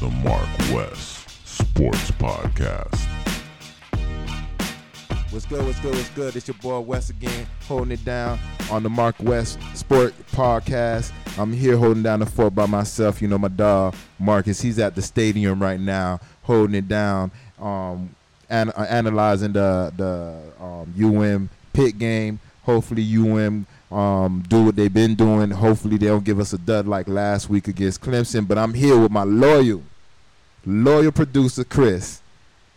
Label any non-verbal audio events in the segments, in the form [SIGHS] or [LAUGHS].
the Mark West Sports Podcast. What's good? What's good? What's good? It's your boy West again, holding it down on the Mark West Sport Podcast. I'm here holding down the fort by myself. You know my dog Marcus. He's at the stadium right now, holding it down, um, and uh, analyzing the the um, UM Pitt game. Hopefully UM um, do what they've been doing. Hopefully they don't give us a dud like last week against Clemson. But I'm here with my loyal, loyal producer Chris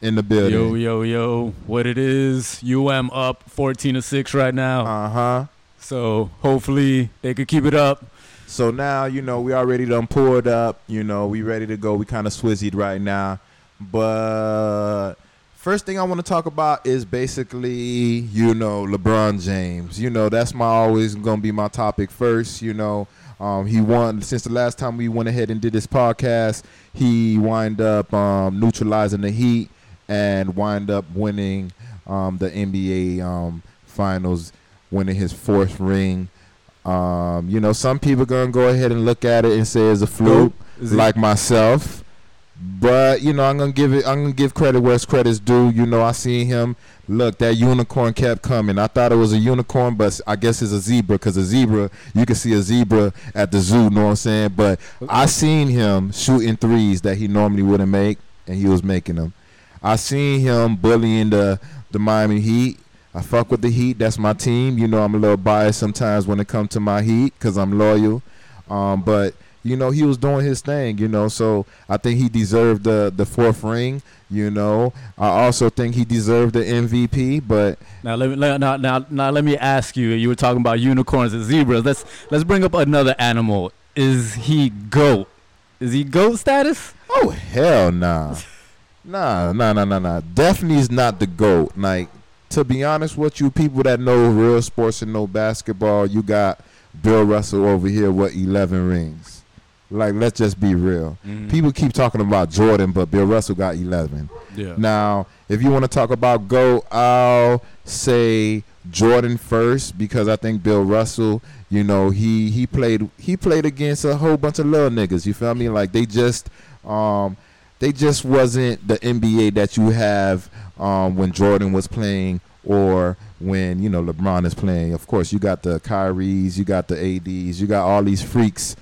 in the building. Yo, yo, yo. What it is, UM up 14 to 6 right now. Uh huh. So hopefully they could keep it up. So now, you know, we already done poured up. You know, we ready to go. We kind of swizzied right now. But first thing I want to talk about is basically, you know, LeBron James. You know, that's my always going to be my topic first. You know, um, he won since the last time we went ahead and did this podcast. He wind up um, neutralizing the Heat and wind up winning um, the NBA um, Finals, winning his fourth ring. Um, you know, some people gonna go ahead and look at it and say it's a fluke, like myself. But you know, I'm gonna give it. I'm gonna give credit where credit's due. You know, I seen him. Look, that unicorn kept coming. I thought it was a unicorn, but I guess it's a zebra because a zebra, you can see a zebra at the zoo. Know what I'm saying? But I seen him shooting threes that he normally wouldn't make, and he was making them. I seen him bullying the the Miami Heat. I fuck with the Heat. That's my team. You know, I'm a little biased sometimes when it comes to my Heat because I'm loyal. Um, but you know, he was doing his thing. You know, so I think he deserved the the fourth ring. You know, I also think he deserved the MVP. But Now let me let, now, now now let me ask you. You were talking about unicorns and zebras. Let's let's bring up another animal. Is he goat? Is he goat status? oh hell nah, nah, nah, nah, nah, nah. Definitely is not the goat. Like to be honest with you, people that know real sports and know basketball, you got Bill Russell over here with 11 rings. Like, let's just be real. People keep talking about Jordan, but Bill Russell got 11. Yeah. Now, if you want to talk about go, I'll say Jordan first because I think Bill Russell, you know, he he played he played against a whole bunch of little niggas. You feel me? Like they just um they just wasn't the NBA that you have um when Jordan was playing or when, you know, LeBron is playing. Of course, you got the Kyries, you got the ADs, you got all these freaks,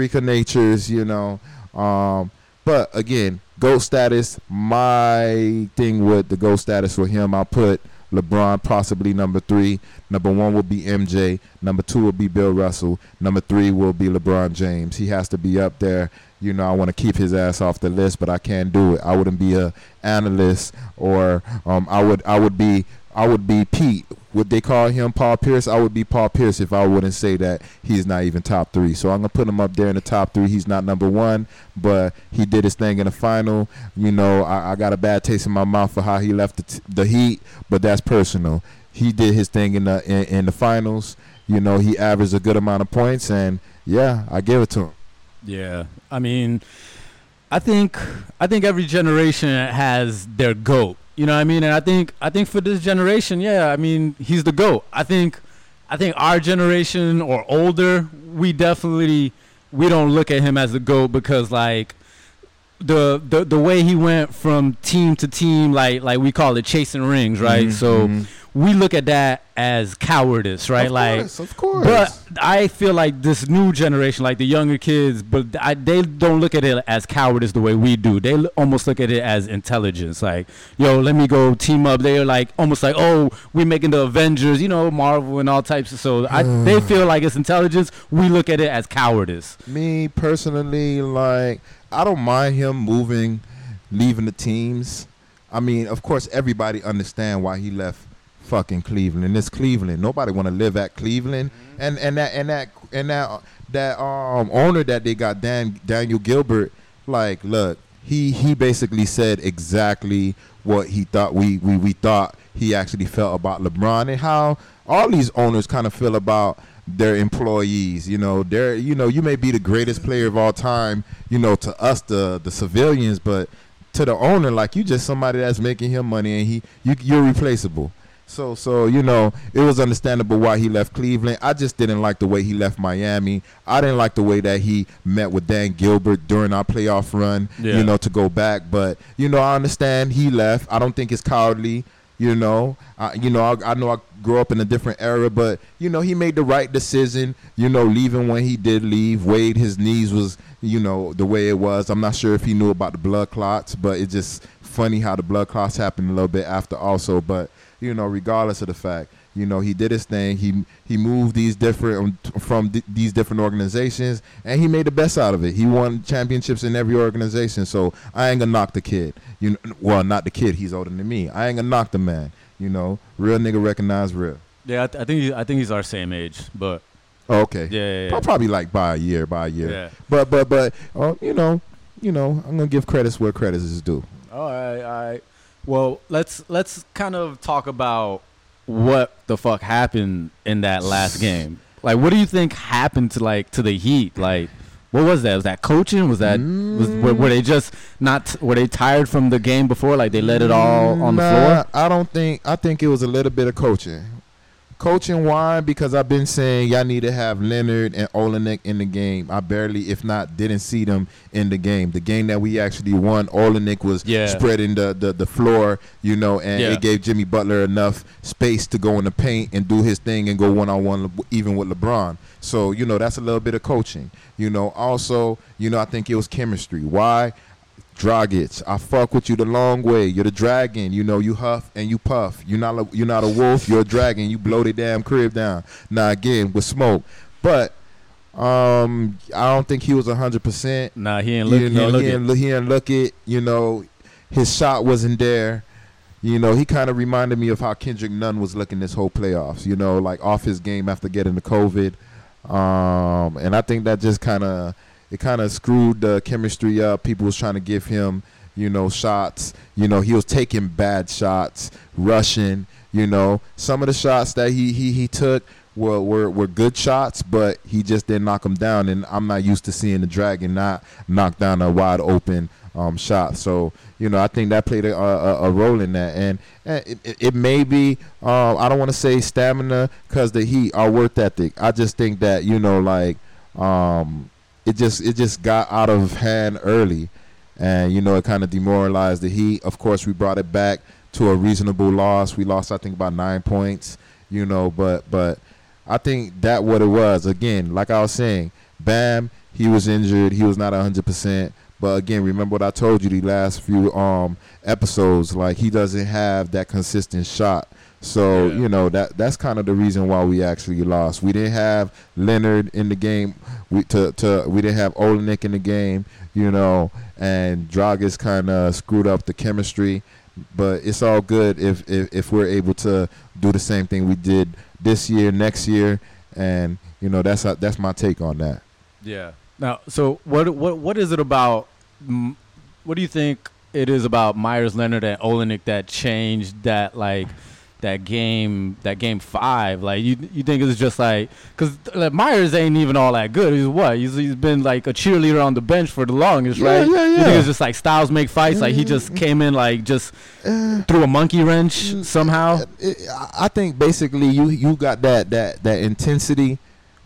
freak of natures, you know. Um but again, GOAT status, my thing with the GOAT status for him, I'll put LeBron possibly number three. Number one will be MJ. Number two will be Bill Russell. Number three will be LeBron James. He has to be up there. You know, I want to keep his ass off the list, but I can't do it. I wouldn't be a analyst, or um, I would I would be I would be Pete. Would they call him Paul Pierce? I would be Paul Pierce if I wouldn't say that he's not even top three. So I'm gonna put him up there in the top three. He's not number one, but he did his thing in the final. You know, I, I got a bad taste in my mouth for how he left the, t- the Heat, but that's personal. He did his thing in the in, in the finals. You know, he averaged a good amount of points, and yeah, I give it to him. Yeah, I mean, I think I think every generation has their goat. You know what I mean? And I think I think for this generation, yeah, I mean, he's the goat. I think I think our generation or older, we definitely we don't look at him as the goat because like the the the way he went from team to team, like like we call it chasing rings, right? Mhm, so mhm. We look at that as cowardice, right? Of like course, of course. but I feel like this new generation, like the younger kids, but I, they don't look at it as cowardice the way we do. They l- almost look at it as intelligence. Like, yo, let me go team up. They're like almost like, oh, we making the Avengers, you know, Marvel and all types. Of, so I, mm. they feel like it's intelligence. We look at it as cowardice. Me personally, like I don't mind him moving, leaving the teams. I mean, of course, everybody understand why he left fucking Cleveland. It's Cleveland. Nobody want to live at Cleveland. And and that and that and that that um owner that they got Dan Daniel Gilbert. Like, look, he he basically said exactly what he thought we we we thought he actually felt about LeBron and how all these owners kind of feel about their employees. You know, they're you know you may be the greatest player of all time. You know, to us the the civilians, but to the owner, like you just somebody that's making him money and he you you're replaceable. So so you know it was understandable why he left Cleveland. I just didn't like the way he left Miami. I didn't like the way that he met with Dan Gilbert during our playoff run. Yeah. You know to go back, but you know I understand he left. I don't think it's cowardly. You know, I, you know I, I know I grew up in a different era, but you know he made the right decision. You know, leaving when he did leave. Wade, his knees was you know the way it was. I'm not sure if he knew about the blood clots, but it's just funny how the blood clots happened a little bit after also. But you know, regardless of the fact, you know, he did his thing. He he moved these different um, from th- these different organizations, and he made the best out of it. He won championships in every organization. So I ain't gonna knock the kid. You know, well, not the kid. He's older than me. I ain't gonna knock the man. You know, real nigga recognize real. Yeah, I, th- I think he, I think he's our same age, but Oh, okay. yeah, yeah, yeah. Probably like by a year, by a year. Yeah. But but but uh, you know, you know, I'm gonna give credits where credits is due. All right, all right. Well, let's let's kind of talk about what the fuck happened in that last game. Like, what do you think happened to like to the Heat? Like, what was that? Was that coaching? Was that was, were, were they just not? Were they tired from the game before? Like they let it all on the Nah, floor? I don't think. I think it was a little bit of coaching. Coaching why? Because I've been saying y'all need to have Leonard and Olynyk in the game. I barely, if not, didn't see them in the game. The game that we actually won, Olynyk was Yeah. spreading the, the, the floor, you know, and Yeah. it gave Jimmy Butler enough space to go in the paint and do his thing and go one on one, even with LeBron. So you know that's a little bit of coaching. You know, also, you know, I think it was chemistry. Why? Dragic, I fuck with you the long way. You're the dragon. You know, you huff and you puff. You're not a, you're not a wolf. You're a dragon. You blow the damn crib down. Now again with smoke, but um, I don't think he was hundred percent. Nah, he ain't look. You he know, ain't look he didn't look, he didn't look it. You know, his shot wasn't there. You know, he kind of reminded me of how Kendrick Nunn was looking this whole playoffs. You know, like off his game after getting the COVID, um, and I think that just kind of it kind of screwed the chemistry up. People was trying to give him, you know, shots. You know, he was taking bad shots, rushing. You know, some of the shots that he he he took were were, were good shots, but he just didn't knock them down. And I'm not used to seeing the Dragon not knock down a wide open um, shot. So you know, I think that played a, a, a role in that. And, it, it may be uh, I don't want to say stamina because the Heat are worth ethic. I just think that you know, like um, it just it just got out of hand early, and you know, it kind of demoralized the Heat. Of course, we brought it back to a reasonable loss. We lost, I think, about nine points. You know, but but I think that what it was. Again, like I was saying, Bam, he was injured. He was not hundred percent. But again, remember what I told you the last few um episodes. Like he doesn't have that consistent shot. So Yeah. you know that that's kind of the reason why we actually lost. We didn't have Leonard in the game. We to to we didn't have Olynyk in the game. You know, and Dragic kind of screwed up the chemistry. But it's all good if, if if we're able to do the same thing we did this year, next year, and you know that's how, that's my take on that. Yeah. Now, so what what what is it about? What do you think it is about Meyers Leonard and Olynyk that changed that like that game that game five? Like you you think it's just like because like, Meyers ain't even all that good. He's what? He's he's been like a cheerleader on the bench for the longest, Yeah, right? yeah, You think it's just like styles make fights? Like he just mm-hmm. came in like just uh, threw a monkey wrench mm, somehow. It- I- I think basically you you got that that that intensity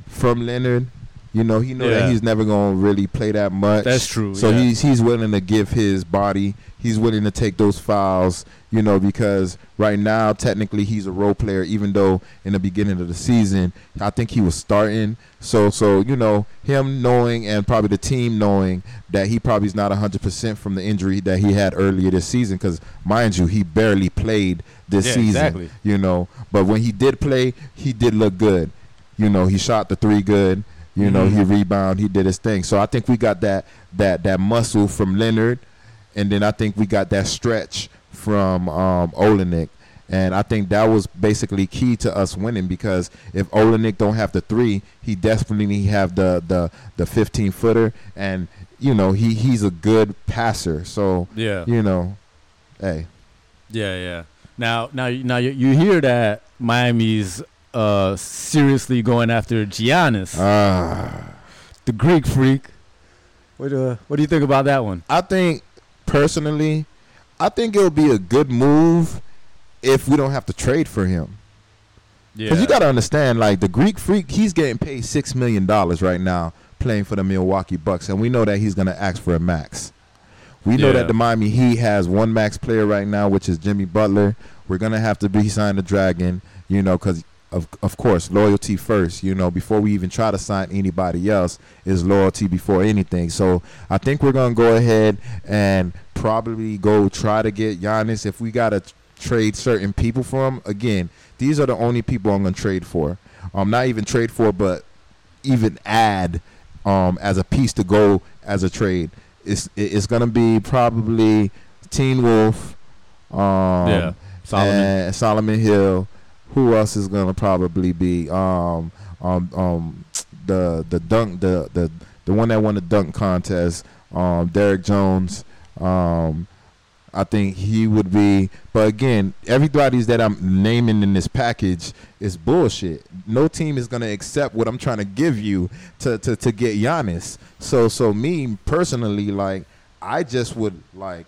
from Leonard. You know, he know Yeah. that he's never gonna really play that much. That's true, So yeah. he's he's willing to give his body. He's willing to take those fouls. You know, because right now technically he's a role player. Even though in the beginning of the season, I think he was starting. So so you know him knowing and probably the team knowing that he probably is not hundred percent from the injury that he had earlier this season. Because mind you, he barely played this Yeah, season. exactly. You know, but when he did play, he did look good. You know, he shot the three good. You know, Mhm. he rebound, he did his thing. So I think we got that that that muscle from Leonard, and then I think we got that stretch from um, Olynyk. And I think that was basically key to us winning because if Olynyk don't have the three, he definitely have the the the 15 footer, and you know he he's a good passer. So Yeah. you know, hey, Yeah, yeah. Now, now, now you, you hear that Miami's uh seriously going after Giannis, ah. the Greek freak. What uh, what do you think about that one? I think personally, I think it'll be a good move if we don't have to trade for him. Yeah. Because you got to understand, like the Greek Freak, he's getting paid six million dollars right now playing for the Milwaukee Bucks, and we know that he's going to ask for a max. We know Yeah. that the Miami Heat has one max player right now, which is Jimmy Butler. We're going to have to re-sign the Dragon, you know, because of of course loyalty first. You know, before we even try to sign anybody else, is loyalty before anything. So I think we're going to go ahead and probably go try to get Giannis if we got to trade certain people for him. Again, these are the only people I'm going to trade for. Um, not even trade for, but even add um, as a piece to go as a trade. It's it's gonna be probably Teen Wolf, um, Yeah, Solomon. Solomon Hill. Who else is gonna probably be um, um, um, the the dunk the the the one that won the dunk contest? Um, Derrick Jones. Um, I think he would be. But again, everybody's that I'm naming in this package is bullshit. No team is gonna accept what I'm trying to give you to to, to get Giannis. So so me personally, like I just would like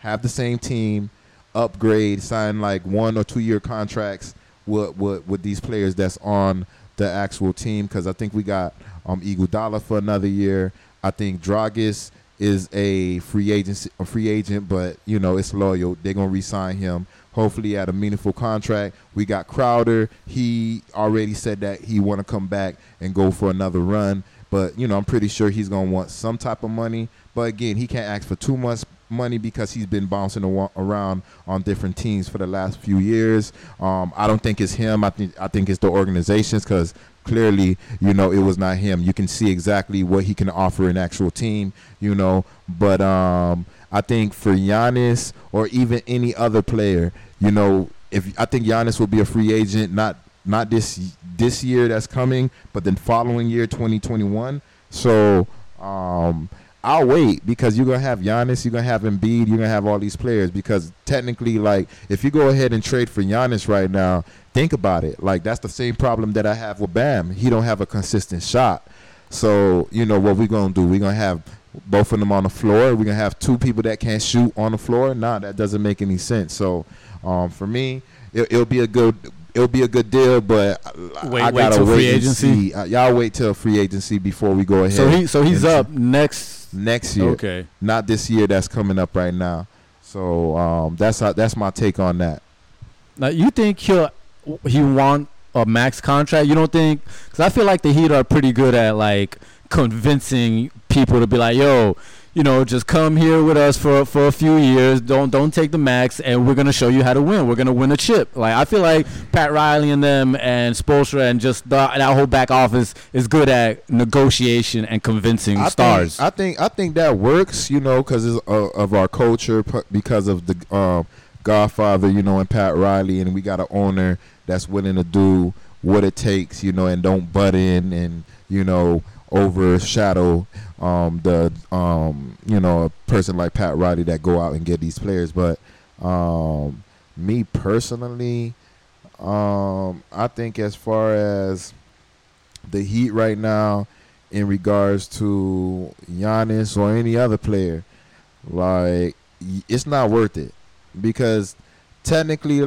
have the same team, upgrade, sign like one or two year contracts with with, with these players that's on the actual team because I think we got um Iguodala for another year. I think Dragic is a free agent, a free agent, but you know it's loyal. They're gonna re-sign him, hopefully at a meaningful contract. We got Crowder. He already said that he want to come back and go for another run, but you know I'm pretty sure he's gonna want some type of money. But again, he can't ask for too much money because he's been bouncing around on different teams for the last few years. Um, I don't think it's him. I think I think it's the organizations because clearly, you know, it was not him. You can see exactly what he can offer an actual team, you know. But um, I think for Giannis or even any other player, you know, if I think Giannis will be a free agent, not not this this year that's coming, but then following year 2021. So um, I'll wait because you're gonna have Giannis, you're gonna have Embiid, you're gonna have all these players. Because technically, like, if you go ahead and trade for Giannis right now, think about it. Like, that's the same problem that I have with Bam. He don't have a consistent shot. So you know what we're gonna do? We're gonna have both of them on the floor. We're gonna have two people that can't shoot on the floor. Nah, that doesn't make any sense. So um, for me, it, it'll be a good. It'll be a good deal, but I- Wait- I wait gotta till wait free and agency? see. Uh, y'all wait till free agency before we go ahead. so he so he's and- up next. Next year. Okay. Not this year that's coming up right now. So um, that's how, that's my take on that. Now you think he'll he want a max contract? You don't think? Because I feel like the Heat are pretty good at like convincing people to be like, yo. You know, just come here with us for for a few years. Don't don't take the max, and we're gonna show you how to win. We're gonna win a chip. Like I feel like Pat Riley and them and Spoelstra and just the, that whole back office is good at negotiation and convincing I stars. Think, I think I think that works. You know, because uh, of our culture, because of the um, Godfather. You know, and Pat Riley, and we got an owner that's willing to do what it takes. You know, and don't butt in and you know overshadow um, the um, you know a person like Pat Riley that go out and get these players. But um, me personally, um, I think as far as the Heat right now, in regards to Giannis or any other player, like it's not worth it because technically,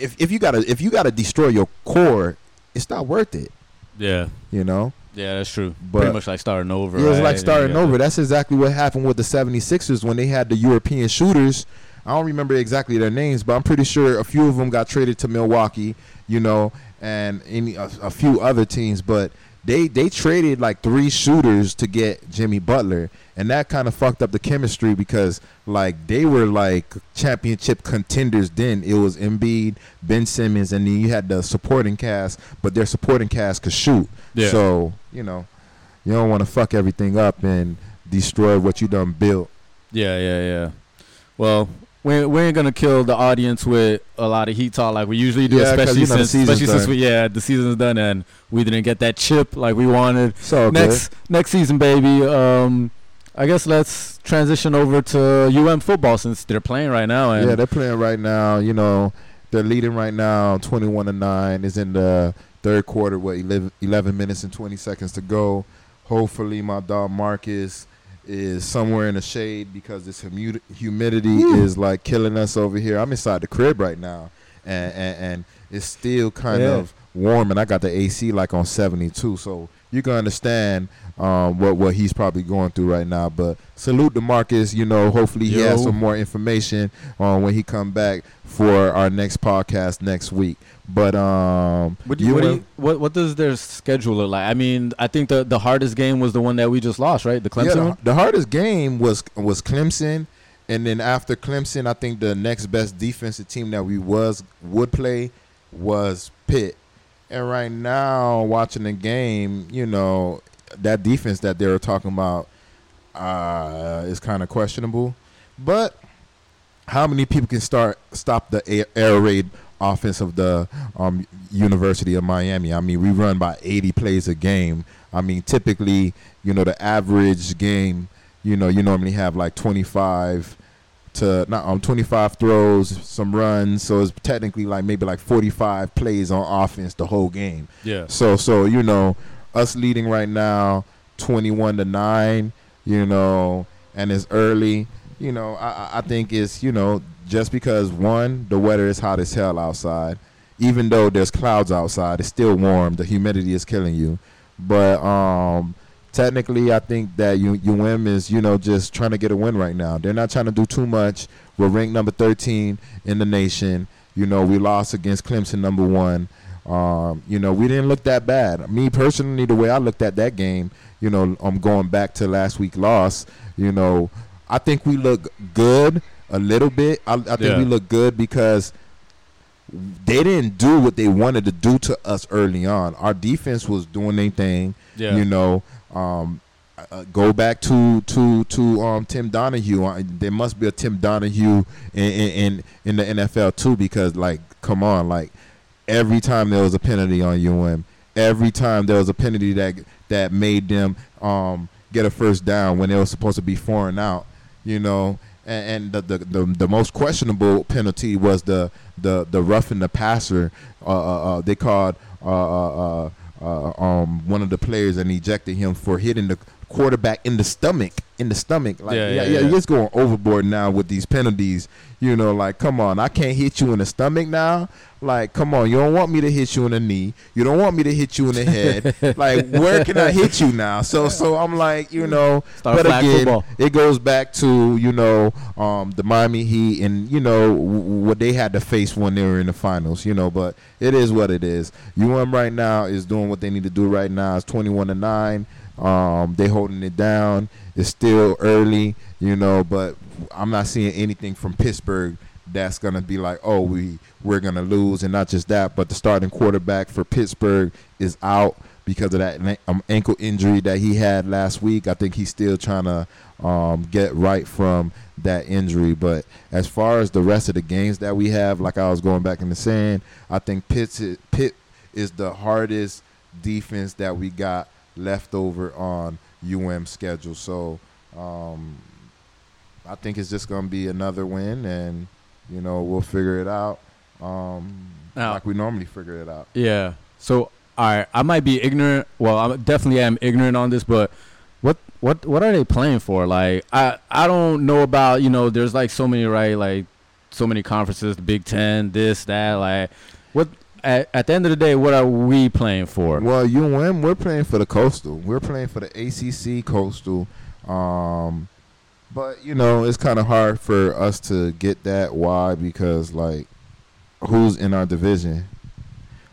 if if you gotta if you gotta destroy your core, it's not worth it. yeah, You know. Yeah, that's true. But- Pretty much like starting over. It was right? like starting got over. That's exactly what happened with the 76ers when they had the European shooters. I don't remember exactly their names, but I'm pretty sure a few of them got traded to Milwaukee, you know, and any a, a few other teams. But they they traded like three shooters to get Jimmy Butler, and that kind of fucked up the chemistry because like they were like championship contenders. Then it was Embiid, Ben Simmons, and then you had the supporting cast, but their supporting cast could shoot. Yeah. So you know, you don't want to fuck everything up and destroy what you done built. Yeah, yeah, yeah. Well, we we ain't gonna kill the audience with a lot of heat talk like we usually do, Yeah, especially you know, since especially since we yeah the season's done and we didn't get that chip like we wanted. So next next season, baby. Um, I guess let's transition over to UM football since they're playing right now. And yeah, they're playing right now. You know, they're leading right now, twenty-one to nine. Is in the third quarter with 11, 11 minutes and twenty seconds to go. Hopefully, my dog Marcus is somewhere in the shade because this humid- humidity is like killing us over here. I'm inside the crib right now, and and, and it's still kind Yeah. of warm, and I got the AC like on 72, so you can understand um, what what he's probably going through right now. But salute to Marcus. You know, hopefully he has some more information on when he come back for our next podcast next week. But um, What, do you, what, do you, what what does their schedule look like? I mean, I think the the hardest game was the one that we just lost, right? The Clemson Yeah, the, the hardest game was was Clemson, and then after Clemson, I think the next best defensive team that we was would play was Pitt. And right now, watching the game, you know, that defense that they were talking about uh, is kind of questionable. But how many people can start stop the air, air raid offense of the um, University of Miami? I mean, we run by 80 plays a game. I mean, typically, you know, the average game, you know, you normally have like 25 to not um 25 throws, some runs. So it's technically like maybe like 45 plays on offense the whole game. Yeah. So so you know, us leading right now, twenty one to nine. You know, and it's early. You know, I- I think it's you know just because one the weather is hot as hell outside, even though there's clouds outside, it's still warm. The humidity is killing you, but um. Technically, I think that U- UM is, you know, just trying to get a win right now. They're not trying to do too much. We're ranked number 13 in the nation. You know, we lost against Clemson, number one. Um, you know, we didn't look that bad. Me personally, the way I looked at that game, you know, I'm going back to last week loss. You know, I think we look good a little bit. I, I think Yeah. we look good because they didn't do what they wanted to do to us early on. Our defense was doing their thing. Yeah. You know, um, uh, go back to to to um, Tim Donaghy. Uh, there must be a Tim Donaghy in, in in in the NFL too, because like, come on, like every time there was a penalty on UM, every time there was a penalty that that made them um, get a first down when they were supposed to be four and out, you know. And, and the, the, the the most questionable penalty was the the the roughing the passer. Uh, uh, uh, they called uh, uh, uh, um, one of the players and ejected him for hitting the quarterback in the stomach. In the stomach, like Yeah, yeah, yeah, yeah, yeah. you're just going overboard now with these penalties. You know, like come on, I can't hit you in the stomach now. Like, come on, you don't want me to hit you in the knee. You don't want me to hit you in the head. [LAUGHS] like, where can I hit you now? So, so I'm like, you know, Start but again, football. it goes back to you know um, the Miami Heat and you know w- what they had to face when they were in the finals. You know, but it is what it is. UM right now is doing what they need to do right now. It's 21 to nine. Um, they holding it down. It's still early, you know, but I'm not seeing anything from Pittsburgh that's gonna be like, oh, we we're gonna lose, and not just that, but the starting quarterback for Pittsburgh is out because of that um, ankle injury that he had last week. I think he's still trying to um, get right from that injury. But as far as the rest of the games that we have, like I was going back into saying, I think Pitt's Pitt is the hardest defense that we got left over on UM schedule. So um, I think it's just going to be another win, and you know we'll figure it out um, Now- like we normally figure it out. Yeah. So, all right, I might be ignorant. Well, I definitely am ignorant on this, but what what what are they playing for? Like, I I don't know about you know. There's like so many right, like so many conferences, the Big Ten, this that. Like, what at, at the end of the day, what are we playing for? Well, UM, we're playing for the Coastal. We're playing for the ACC Coastal. Um, but you know, it's kind of hard for us to get that. Why? Because like, who's in our division?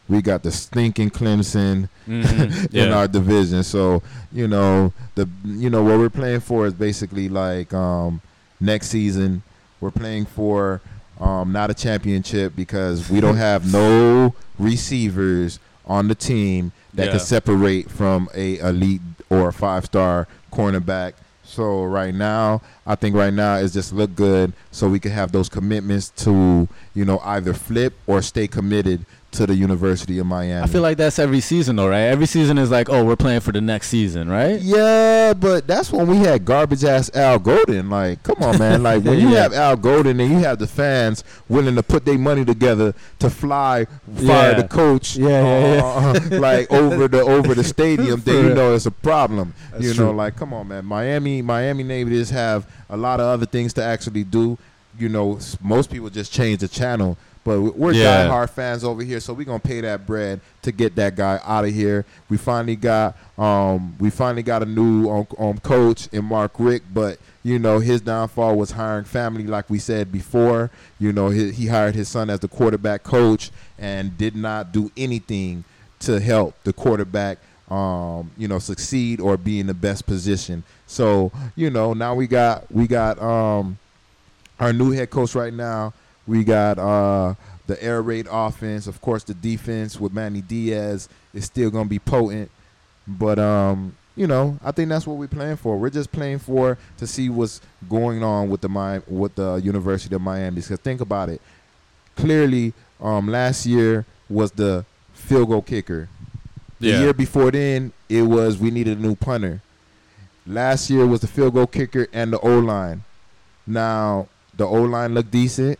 We got the stinking Clemson Mhm. [LAUGHS] in Yeah. our division. So you know the you know what we're playing for is basically like um, next season we're playing for um, not a championship because we don't have no receivers on the team that Yeah. can separate from a elite or a five star cornerback. So right now, I think right now is just look good so we can have those commitments to you know either flip or stay committed to the University of Miami. I feel like that's every season, though, right? Every season is like, oh, we're playing for the next season, right? Yeah, but that's when we had garbage ass Al Golden. Like, come on, man. Like when [LAUGHS] you Yeah. have Al Golden and you have the fans willing to put their money together to fly, fire Yeah. the coach, Yeah, yeah, uh, like over the over the stadium, [LAUGHS] then you know it's a problem. That's you know, true. like come on, man. Miami, Miami Navy just have a lot of other things to actually do. You know, most people just change the channel. But we- we're Yeah. diehard fans over here, so we're gonna pay that bread to get that guy out of here. We finally got um we finally got a new um, um coach in Mark Richt, but you know his downfall was hiring family, like we said before. You know he, he hired his son as the quarterback coach and did not do anything to help the quarterback um, you know, succeed or be in the best position. So, you know, now we got we got um our new head coach right now. We got uh the air raid offense. Of course the defense with Manny Diaz is still gonna be potent. But um, you know, I think that's what we're playing for. We're just playing for to see what's going on with the Mi- with the University of Miami. Because think about it. Clearly, um, last year was the field goal kicker. The Yeah. year before then, it was we needed a new punter. Last year was the field goal kicker and the O line. Now the O line looked decent.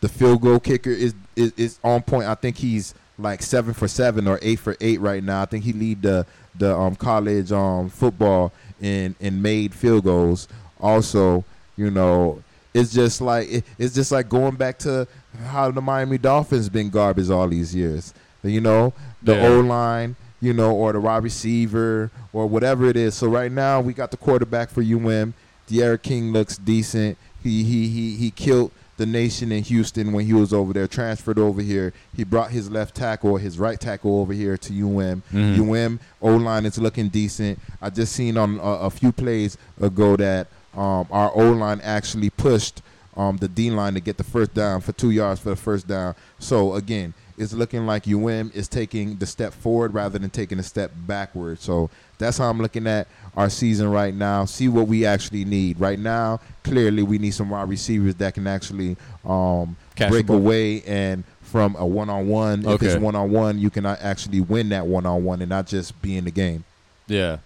The field goal kicker is, is is on point. I think he's like seven for seven or eight for eight right now. I think he lead the the um, college um, football in in made field goals. Also, you know, it's just like it, it's just like going back to how the Miami Dolphins been garbage all these years. You know, the Yeah. O line, you know, or the wide receiver or whatever it is. So right now we got the quarterback for UM. D'Eriq King looks decent. He he he he killed the nation in Houston when he was over there. Transferred over here. He brought his left tackle, or his right tackle over here to UM. Mhm. UM O line is looking decent. I just seen on a, a few plays ago that um, our O line actually pushed um, the D line to get the first down for two yards for the first down. So again, it's looking like UM is taking the step forward rather than taking a step backward. So that's how I'm looking at our season right now. See what we actually need right now. Clearly, we need some wide receivers that can actually um, break away and from a one-on-one. If it's one-on-one, you can actually win that one-on-one and not just be in the game. Yeah,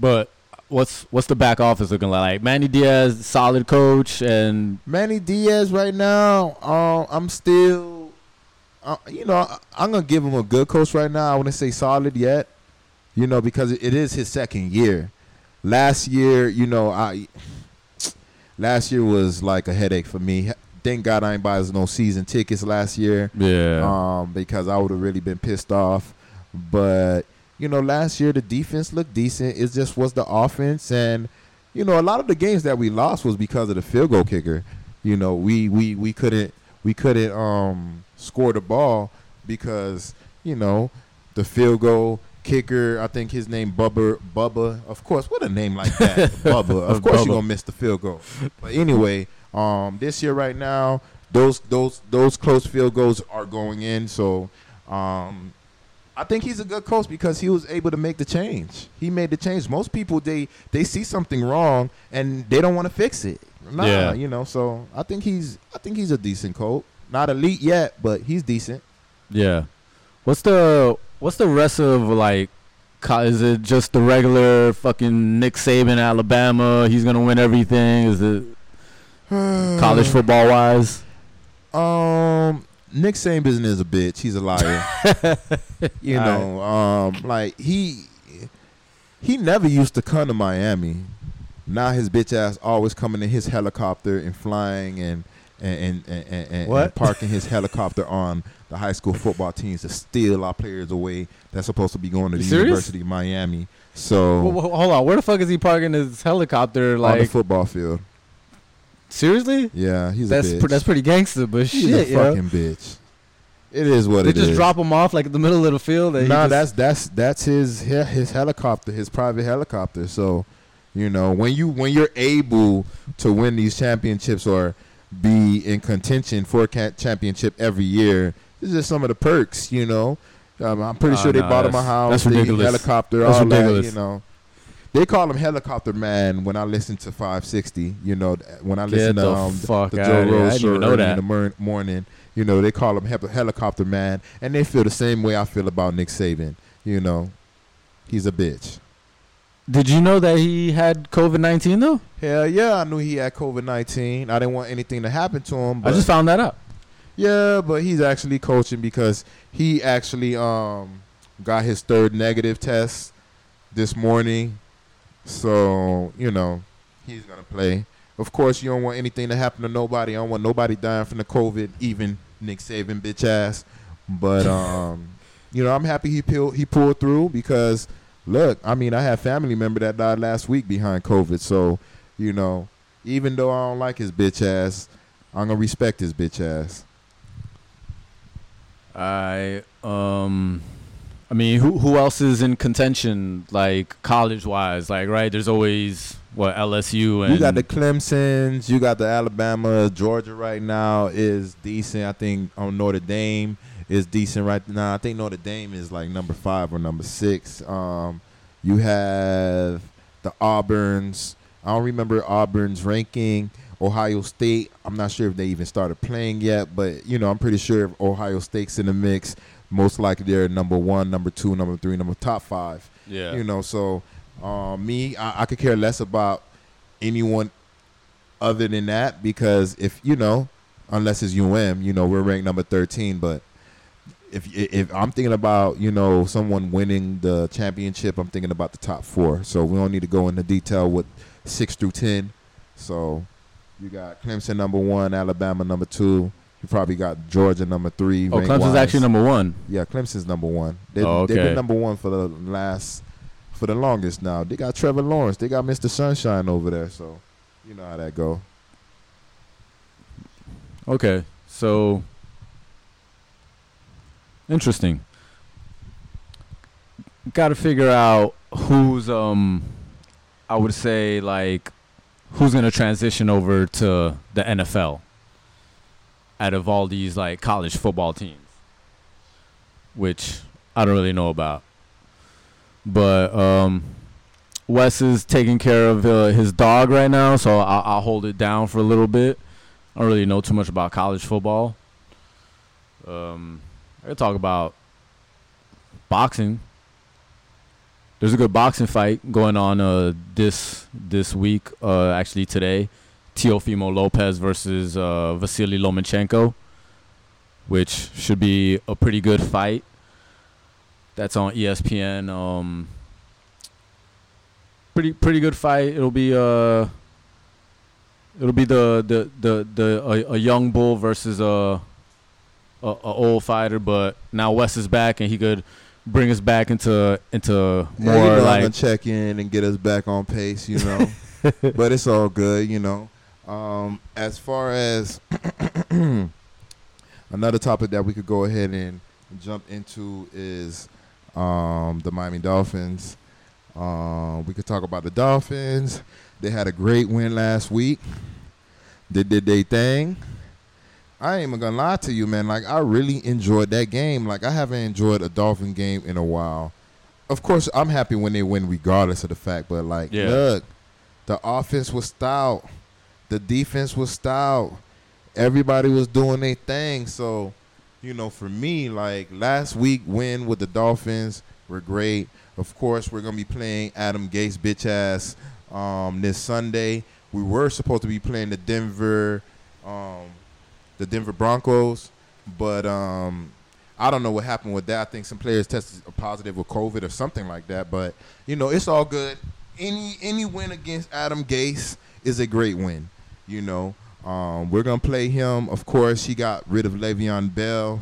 but what's what's the back office looking like? Manny Diaz, solid coach, and Manny Diaz right now, uh, I'm still, uh, you know, I'm gonna give him a good coach right now. I wouldn't say solid yet, you know, because it- it is his second year. Last year, you know, I last year was like a headache for me. Thank God I ain't buy no season tickets last year yeah, um, because I would have really been pissed off. But you know, last year the defense looked decent. It just was the offense, and you know, a lot of the games that we lost was because of the field goal kicker. You know, we we we couldn't we couldn't um, score the ball because you know the field goal kicker. I think his name Bubba Bubba. Of course, what a name like that, [LAUGHS] Bubba. Of course, Bubba. you're gonna miss the field goal. But anyway, um, this year right now, those those those close field goals are going in. So, um, I think he's a good coach because he was able to make the change. He made the change. Most people they they see something wrong and they don't want to fix it. Nah, Yeah. you know. So I think he's I think he's a decent coach. Not elite yet, but he's decent. yeah. What's the what's the rest of like? Is it just the regular fucking Nick Saban, Alabama? He's gonna win everything. Is it [SIGHS] college football wise? Um, Nick Saban is a bitch. He's a liar. [LAUGHS] you All know, um, like he he never used to come to Miami. Now his bitch ass always coming in his helicopter and flying and and and, and, and, parking his helicopter on the high school football teams to steal our players away. That's supposed to be going to the serious? University of Miami. So Wh- wh- hold on, where the fuck is he parking his helicopter? Like on the football field, seriously? yeah, he's That's pr- that's pretty gangster, but he's shit, a yo. fucking bitch. It is what it is. They it just is. drop him off like in the middle of the field. And Nah, that's that's that's his his helicopter, his private helicopter. So, you know, when you when you're able to win these championships or be in contention for a championship every year, this is just some of the perks. You know, um, I'm pretty Oh, sure they nah, bought him a house, that's the ridiculous. helicopter, That's all ridiculous. that. You know. They call him Helicopter Man when I listen to 560. You know, when I Get listen to the um, the outta Joe Rose show know early that. in the mor- morning. You know, they call him Hep- Helicopter Man, and they feel the same way I feel about Nick Saban. You know, he's a bitch. Did you know that he had COVID nineteen though? Hell yeah, I knew he had COVID nineteen. I didn't want anything to happen to him. But I just found that out. yeah, but he's actually coaching because he actually um got his third negative test this morning. So, you know, he's gonna play. Of course you don't want anything to happen to nobody. I don't want nobody dying from the COVID even Nick Saban bitch ass. But [LAUGHS] um, you know, I'm happy he pulled he pulled through because look, I mean, I had family member that died last week behind COVID. So, you know, even though I don't like his bitch ass, I'm gonna respect his bitch ass. I um I mean who who else is in contention like college wise like right there's always what LSU and You got the Clemson's, you got the Alabama, Georgia right now is decent. I think on Notre Dame is decent right now. I think Notre Dame is like number five or number six. Um, you have the Auburns. I don't remember Auburn's ranking. Ohio State. I'm not sure if they even started playing yet, but you know I'm pretty sure if Ohio State's in the mix, most likely they're number one, number two, number three, number top five. yeah You know, so um, me, I, I could care less about anyone other than that because if you know, unless it's UM, you know, we're ranked number thirteen. But if if I'm thinking about you know someone winning the championship, I'm thinking about the top four. So we don't need to go into detail with six through ten. So you got Clemson number one, Alabama number two. You probably got Georgia number three. oh Clemson's wise. actually number one Yeah, Clemson's number one. They, Oh, They've been number one for the last, for the longest now. They got Trevor Lawrence. They got Mr. Sunshine over there. So, you know how that go. okay so interesting got to figure out who's um I would say like who's gonna transition over to the NFL out of all these like college football teams, which I don't really know about. But um, Wes is taking care of uh, his dog right now, so I'll, I'll hold it down for a little bit. I don't really know too much about college football. Um, I could talk about boxing. There's a good boxing fight going on uh, this this week. Uh, actually today, Teofimo Lopez versus uh, Vasily Lomachenko, which should be a pretty good fight. That's on ESPN. Um, pretty pretty good fight. It'll be uh, it'll be the the the the a, a young bull versus a, a a old fighter. But now Wes is back and he could bring us back into into Yeah, more I'm like check in and get us back on pace, you know. [LAUGHS] but it's all good, you know. Um, as far as [CLEARS THROAT] another topic that we could go ahead and jump into is um, the Miami Dolphins. Um, we could talk about the Dolphins. They had a great win last week. They did their thing. I ain't even gonna lie to you, man. Like I really enjoyed that game. Like I haven't enjoyed a Dolphin game in a while. Of course, I'm happy when they win, regardless of the fact. But like, Yeah. look, the offense was stout, the defense was stout. Everybody was doing their thing. So, you know, for me, like last week win with the Dolphins were great. Of course, we're gonna be playing Adam Gase bitch ass um, this Sunday. We were supposed to be playing the Denver, um, the Denver Broncos, but um, I don't know what happened with that. I think some players tested positive with COVID or something like that. But you know, it's all good. Any any win against Adam Gase is a great win. You know, um, we're gonna play him. Of course, he got rid of Le'Veon Bell.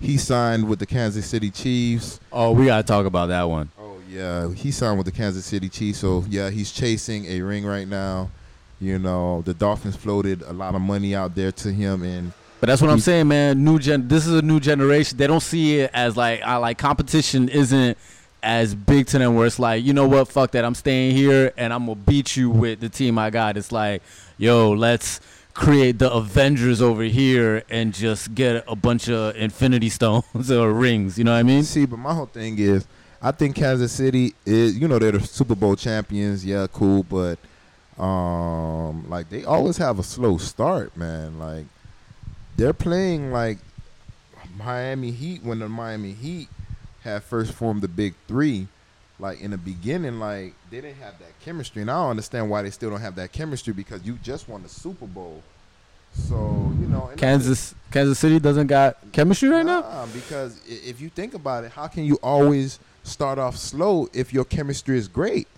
He signed with the Kansas City Chiefs. oh we gotta talk about that one. Oh yeah, he signed with the Kansas City Chiefs. So yeah, he's chasing a ring right now. You know, the Dolphins floated a lot of money out there to him, and But that's what I'm saying, man. New gen. This is a new generation. They don't see it as like I like competition isn't as big to them. Where it's like, you know what, fuck that. I'm staying here and I'm gonna beat you with the team I got. It's like, yo, let's create the Avengers over here and just get a bunch of Infinity [LAUGHS] Stones or rings. You know what I mean? See, but my whole thing is, I think Kansas City is, you know, they're the Super Bowl champions. Yeah, cool, but um, like they always have a slow start, man. Like they're playing like Miami Heat when the Miami Heat had first formed the Big Three. Like in the beginning, like they didn't have that chemistry, and I don't understand why they still don't have that chemistry because you just won the Super Bowl. So you know, Kansas Kansas City doesn't got chemistry right now. Because if you think about it, how can you always start off slow if your chemistry is great?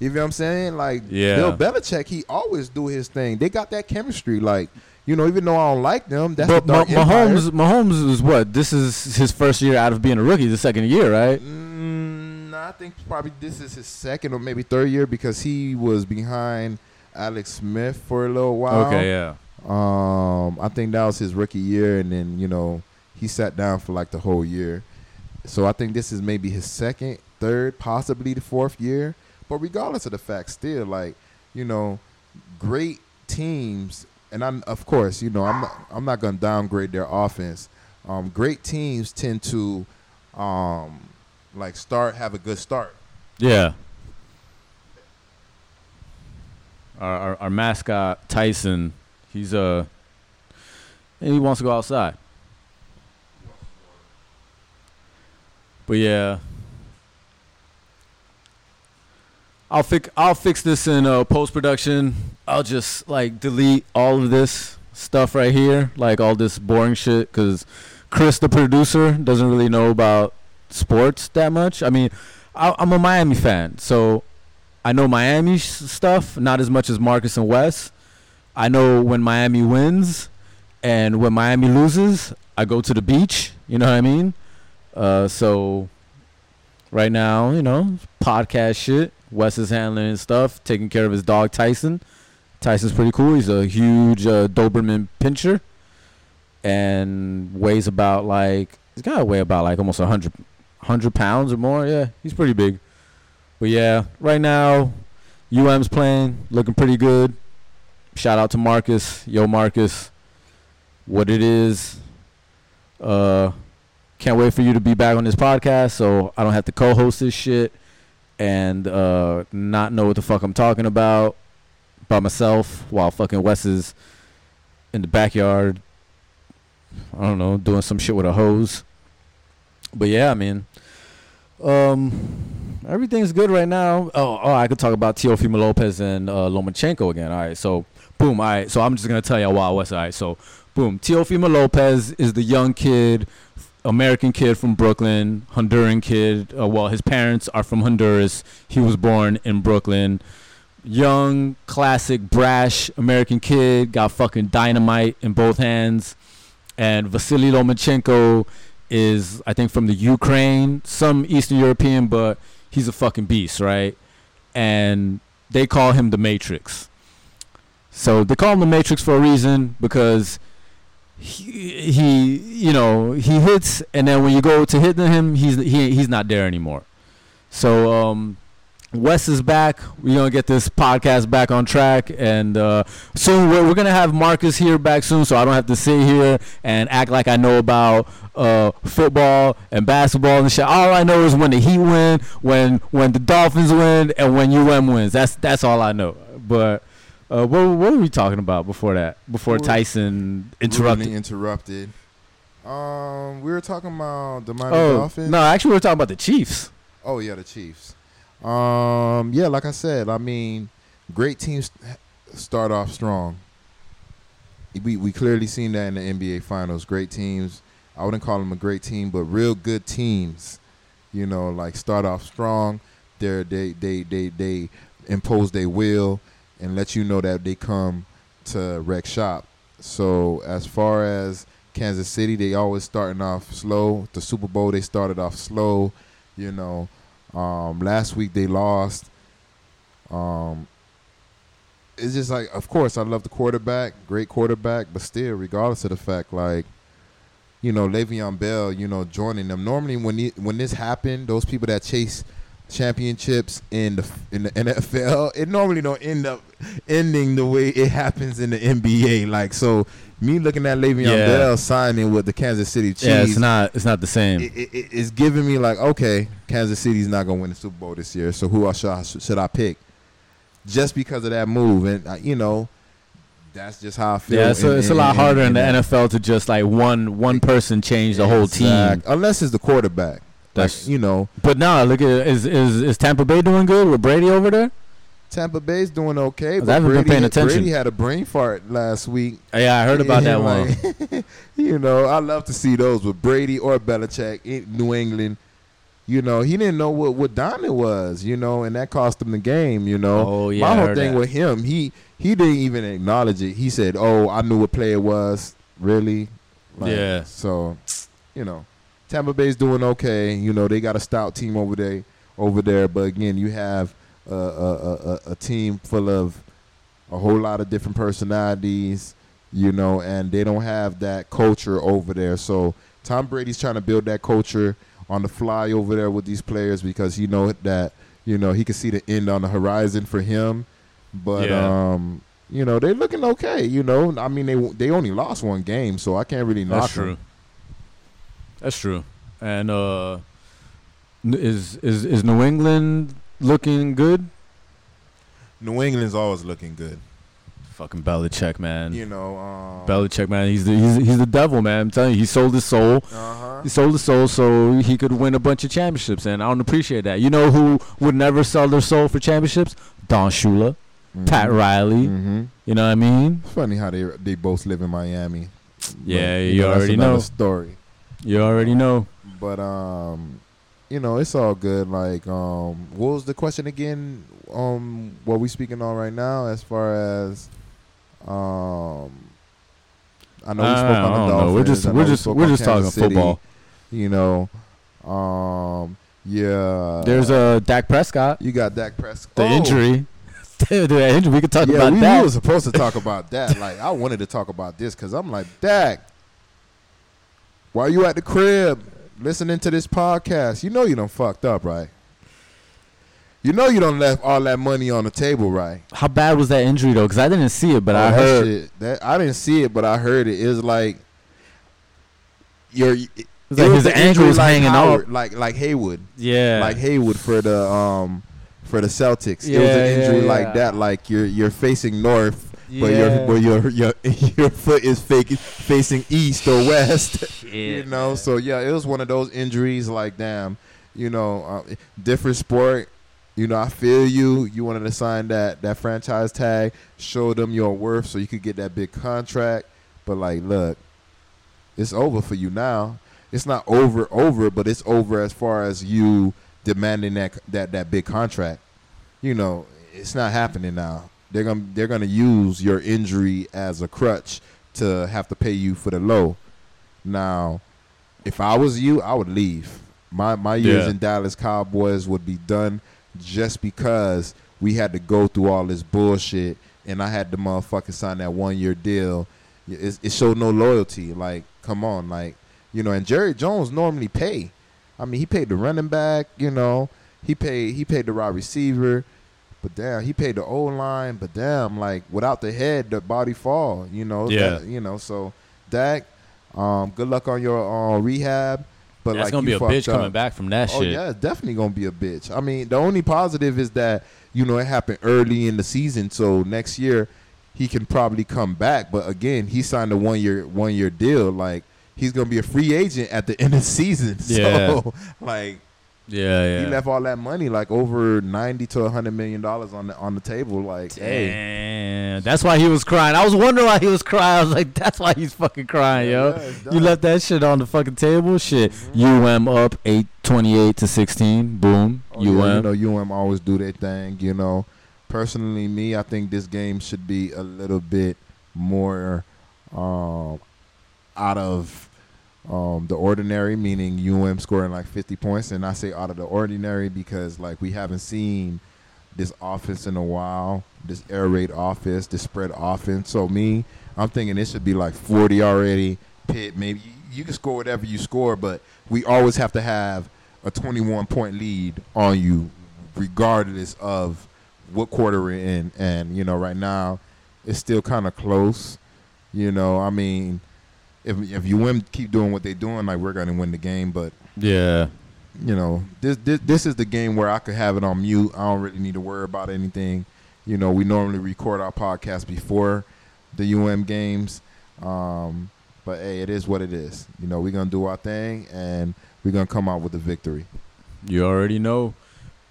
You know what I'm saying? Like Yeah. Bill Belichick, he always do his thing. They got that chemistry. Like, you know, even though I don't like them, that's but the dark Ma-. Mahomes, Mahomes is what? This is his first year out of being a rookie. The second year, right? Mm, I think probably this is his second or maybe third year because he was behind Alex Smith for a little while. Okay, yeah. Um, I think that was his rookie year, and then you know he sat down for like the whole year. So I think this is maybe his second, third, possibly the fourth year. But regardless of the fact, still like you know, great teams, and I'm of course you know I'm not, I'm not gonna downgrade their offense. Um, great teams tend to um, like start have a good start. Yeah. Our, our our mascot Tyson, he's uh, and he wants to go outside. But yeah, I'll fix I'll fix this in uh, post production. I'll just like delete all of this stuff right here, like all this boring shit, because Chris, the producer, doesn't really know about sports that much. I mean, I, I'm a Miami fan, so I know Miami sh- stuff, not as much as Marcus and Wes. I know when Miami wins, and when Miami loses, I go to the beach. You know what I mean? Uh, so right now, you know, podcast shit. Wes is handling his stuff, taking care of his dog Tyson. Tyson's pretty cool. He's a huge uh, Doberman pinscher, and weighs about like he's got to weigh about like almost 100, 100 pounds or more. Yeah, he's pretty big. But yeah, right now, UM's playing, looking pretty good. Shout out to Marcus. Yo, Marcus. What it is. Uh, can't wait for you to be back on this podcast so I don't have to co-host this shit and uh, not know what the fuck I'm talking about by myself while fucking Wes is in the backyard. I don't know, doing some shit with a hose. But yeah, I mean, um, everything's good right now. Oh, oh, I could talk about Teofimo Lopez and uh, Lomachenko again. All right, so boom. All right, so I'm just gonna tell y'all why West. All right, so boom. Teofimo Lopez is the young kid, American kid from Brooklyn, Honduran kid. Uh, well, his parents are from Honduras. He was born in Brooklyn. Young, classic, brash American kid. Got fucking dynamite in both hands. And Vasily Lomachenko is I think from the Ukraine, some Eastern European, but he's a fucking beast, right? And they call him the Matrix. So they call him the Matrix for a reason because he, he you know, he hits and then when you go to hit him, he's he he's not there anymore. So um Wes is back. We're gonna get this podcast back on track, and uh, soon we're, we're gonna have Marcus here back soon, so I don't have to sit here and act like I know about uh, football and basketball and shit. All I know is when the Heat win, when when the Dolphins win, and when UM wins. That's that's all I know. But uh, what what were we talking about before that? Before We were- Tyson interrupted. Rudely interrupted. Um, we were talking about the Miami Oh Dolphins. no, actually we were talking about the Chiefs. Oh yeah, the Chiefs. Um, yeah, like I said, I mean, great teams start off strong. We we clearly seen that in the NBA Finals. Great teams. I wouldn't call them a great team, but real good teams. You know, like start off strong. They're, they they they they impose their will and let you know that they come to wreck shop. So as far as Kansas City, they always starting off slow. The Super Bowl they started off slow. You know, um, last week they lost. Um, it's just like, of course, I love the quarterback, great quarterback, but still, regardless of the fact, like, you know, Le'Veon Bell, you know, joining them. Normally, when he, when this happened, those people that chase championships in the in the NFL, it normally don't end up ending the way it happens in the NBA. Like, so me looking at Le'Veon Yeah. Bell signing with the Kansas City Chiefs, Yeah, it's not it's not the same. it, it, it- it's giving me like, okay, Kansas City's not gonna win the Super Bowl this year. So who else should I, should I pick? Just because of that move, and uh, you know, that's just how I feel. Yeah, so in- it's a lot in- harder in the. NFL to just like one one person change the whole team. Unless it's the quarterback. That's- like, you know, But now look at is is is Tampa Bay doing good with Brady over there? Tampa Bay's doing okay. I But haven't been Brady, paying attention. Brady had a brain fart last week. Yeah, I heard about [LAUGHS] that one. one. [LAUGHS] you know, I love to see those with Brady or Belichick in New England. you know, he didn't know what what Donovan was, you know, and that cost him the game, you know. Oh yeah, My whole thing that. with him, he he didn't even acknowledge it. He said, "Oh, I knew what play it was." Really? Yeah. So, you know, Tampa Bay's doing okay. You know, they got a stout team over there, over there. But again, you have a a, a, a- team full of a whole lot of different personalities. You know, and they don't have that culture over there. So Tom Brady's trying to build that culture on the fly over there with these players because he know that you know he can see the end on the horizon for him. But Yeah. um, you know they're looking okay. You know, I mean they they only lost one game, so I can't really knock That's them. true. That's true. And uh, is is is New England looking good? New England's always looking good. Fucking Belichick, man. You know, um, Belichick, man. He's the he's, he's the devil, man. I'm telling you, he sold his soul. Uh-huh. He sold his soul so he could win a bunch of championships, and I don't appreciate that. You know who would never sell their soul for championships? Don Shula, Pat Riley. Mm-hmm. You know what I mean? Funny how they they both live in Miami. Yeah, But, you that's already another know. Story. You already know. But um, you know, it's all good. Like, um, what was the question again? Um, what we speaking on right now, as far as um, I know we I spoke on the don't know. Dolphins. We're just- we're just- spoke we're just talking Kansas City, football. You know, um, yeah. There's uh, Dak Prescott, you got Dak Prescott. the Oh, injury. [LAUGHS] the injury. We could talk yeah, about we, that. we were supposed to talk about [LAUGHS] that. Like, I wanted to talk about this because I'm like, Dak, why you at the crib listening to this podcast? You know you done fucked up, right? You know you don't left all that money on the table, right? How bad was that injury though? Because I didn't see it, but Oh, I heard. shit, that I didn't see it, but I heard it. It's like your it like was his the ankle was like hanging Howard, off. like like Hayward, Yeah. like Hayward for the um for the Celtics. it was an injury yeah, like that, like you're you're facing north, but your but your your [LAUGHS] your foot is fake, facing east or west. [LAUGHS] you know, man. so yeah, it was one of those injuries. Like damn, you know, uh, different sport. You know, I feel you. You wanted to sign that that franchise tag, show them your worth, so you could get that big contract. But like, look, it's over for you now. It's not over, over, but it's over as far as you demanding that that that big contract. You know, it's not happening now. They're gonna they're gonna use your injury as a crutch to have to pay you for the low. Now, if I was you, I would leave. My my years Yeah. in Dallas Cowboys would be done just because we had to go through all this bullshit and I had to motherfucking sign that one year deal. It, it showed no loyalty. Like, come on, like you know. And Jerry Jones normally pay. I mean, he paid the running back. You know, he paid he paid the wide receiver. But damn, he paid the O line. But damn, like without the head, the body fall. You know. Yeah. That- you know. So Dak, um, good luck on your uh, rehab. But That's like gonna you be a bitch up. coming back from that shit. Oh shit. yeah, it's definitely gonna be a bitch. I mean, the only positive is that you know it happened early in the season, so next year he can probably come back. But again, he signed a one year one year deal. Like he's gonna be a free agent at the end of the season. [LAUGHS] Yeah. So like Yeah, yeah. he left all that money, like over ninety to hundred million dollars on the on the table. Like, hey, Damn, that's why he was crying. I was wondering why he was crying. I was like, that's why he's fucking crying, yo. Yeah, you left that shit on the fucking table. Shit. UM up eight twenty eight to sixteen. Boom. Oh, yeah, UM. you know, UM always do their thing. You know, personally, me, I think this game should be a little bit more um, out of um, the ordinary, meaning UM scoring like 50 points. And I say out of the ordinary because like we haven't seen this offense in a while, this air raid offense, this spread offense. So me, I'm thinking it should be like 40 already. Pitt, maybe you, can score whatever you score, but we always have to have a 21 point lead on you, regardless of what quarter we're in. And you know, right now, it's still kind of close. You know, I mean, if if you win, keep doing what they're doing, like we're gonna win the game. But yeah. you know, this this this is the game where I could have it on mute. I don't really need to worry about anything. You know, we normally record our podcast before the UM games. Um, but hey, it is what it is. You know, we're gonna do our thing and we're gonna come out with a victory. You already know.